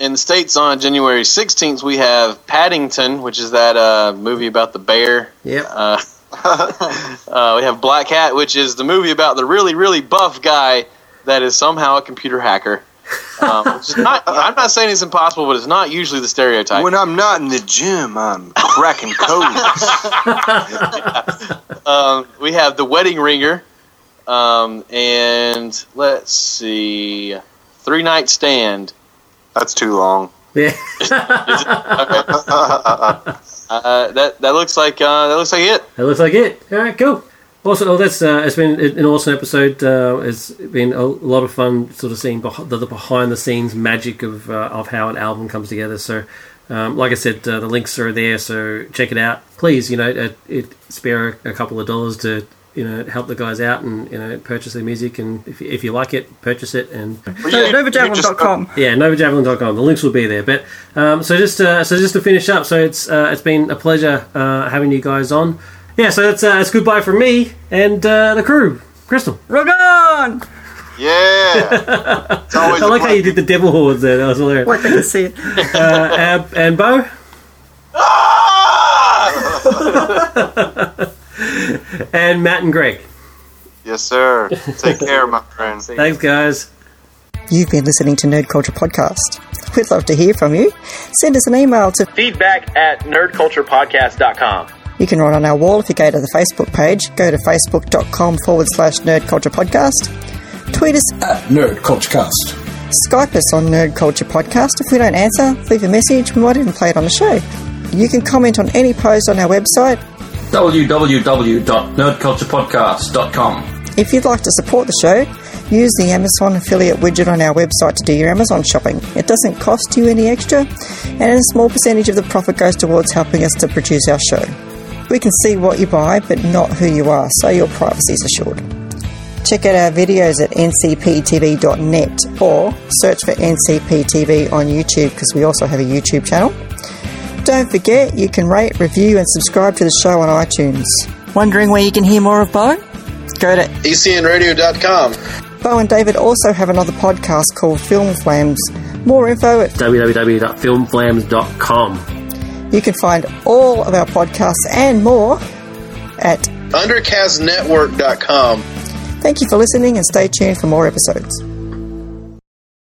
In the states on January 16th, we have Paddington, which is that uh, movie about the bear. Yep. Uh, [LAUGHS] uh, we have Blackhat, which is the movie about the really, really buff guy that is somehow a computer hacker. Um, which is not, [LAUGHS] I'm not saying it's impossible, but it's not usually the stereotype. When I'm not in the gym, I'm cracking [LAUGHS] codes. Um, we have The Wedding Ringer, um, and let's see, Three Night Stand. That's too long. [LAUGHS] Yeah. [LAUGHS] Uh, that that looks like uh, that looks like it. That looks like it. All right, cool. Also, oh, that's uh, it's been an awesome episode. Uh, it's been a lot of fun, sort of seeing beh- the, the behind the scenes magic of uh, of how an album comes together. So, Um, like I said, uh, the links are there, so check it out. Please, you know, it, it spare a couple of dollars to you know help the guys out and you know purchase their music. And if, if you like it, purchase it. And Well, yeah, NovaJavelin.com. yeah, novajavelin.com. The links will be there. But um, so just uh, so just to finish up, so it's uh, it's been a pleasure uh, having you guys on. Yeah, so that's uh, it's goodbye from me and uh, the crew. Crystal, Rock on! Yeah. [LAUGHS] It's always I a like how you did the devil horns there. That was hilarious. Like they can see it. [LAUGHS] Uh, and, and Bo [LAUGHS] [LAUGHS] and Matt and Greg. Yes, sir. Take care, my friends. [LAUGHS] Thanks, guys. You've been listening to Nerd Culture Podcast. We'd love to hear from you. Send us an email to Feedback at nerdculturepodcast.com. You can write on our wall if you go to the Facebook page. Go to facebook.com forward slash nerd culture podcast. Tweet us, at Nerd Culturecast. Skype us on Nerd Culture Podcast. If we don't answer, leave a message. We might even play it on the show. You can comment on any post on our website. www.nerdculturepodcast.com. If you'd like to support the show, use the Amazon affiliate widget on our website to do your Amazon shopping. It doesn't cost you any extra, and a small percentage of the profit goes towards helping us to produce our show. We can see what you buy, but not who you are, so your privacy is assured. Check out our videos at ncptv.net or search for ncptv on YouTube because we also have a YouTube channel. Don't forget, you can rate, review, and subscribe to the show on iTunes. Wondering where you can hear more of Bo? Go to ECNradio.com. Bo and David also have another podcast called Film Flams. More info at www.filmflams.com. you can find all of our podcasts and more at Undercastnetwork.com. Thank you for listening and stay tuned for more episodes.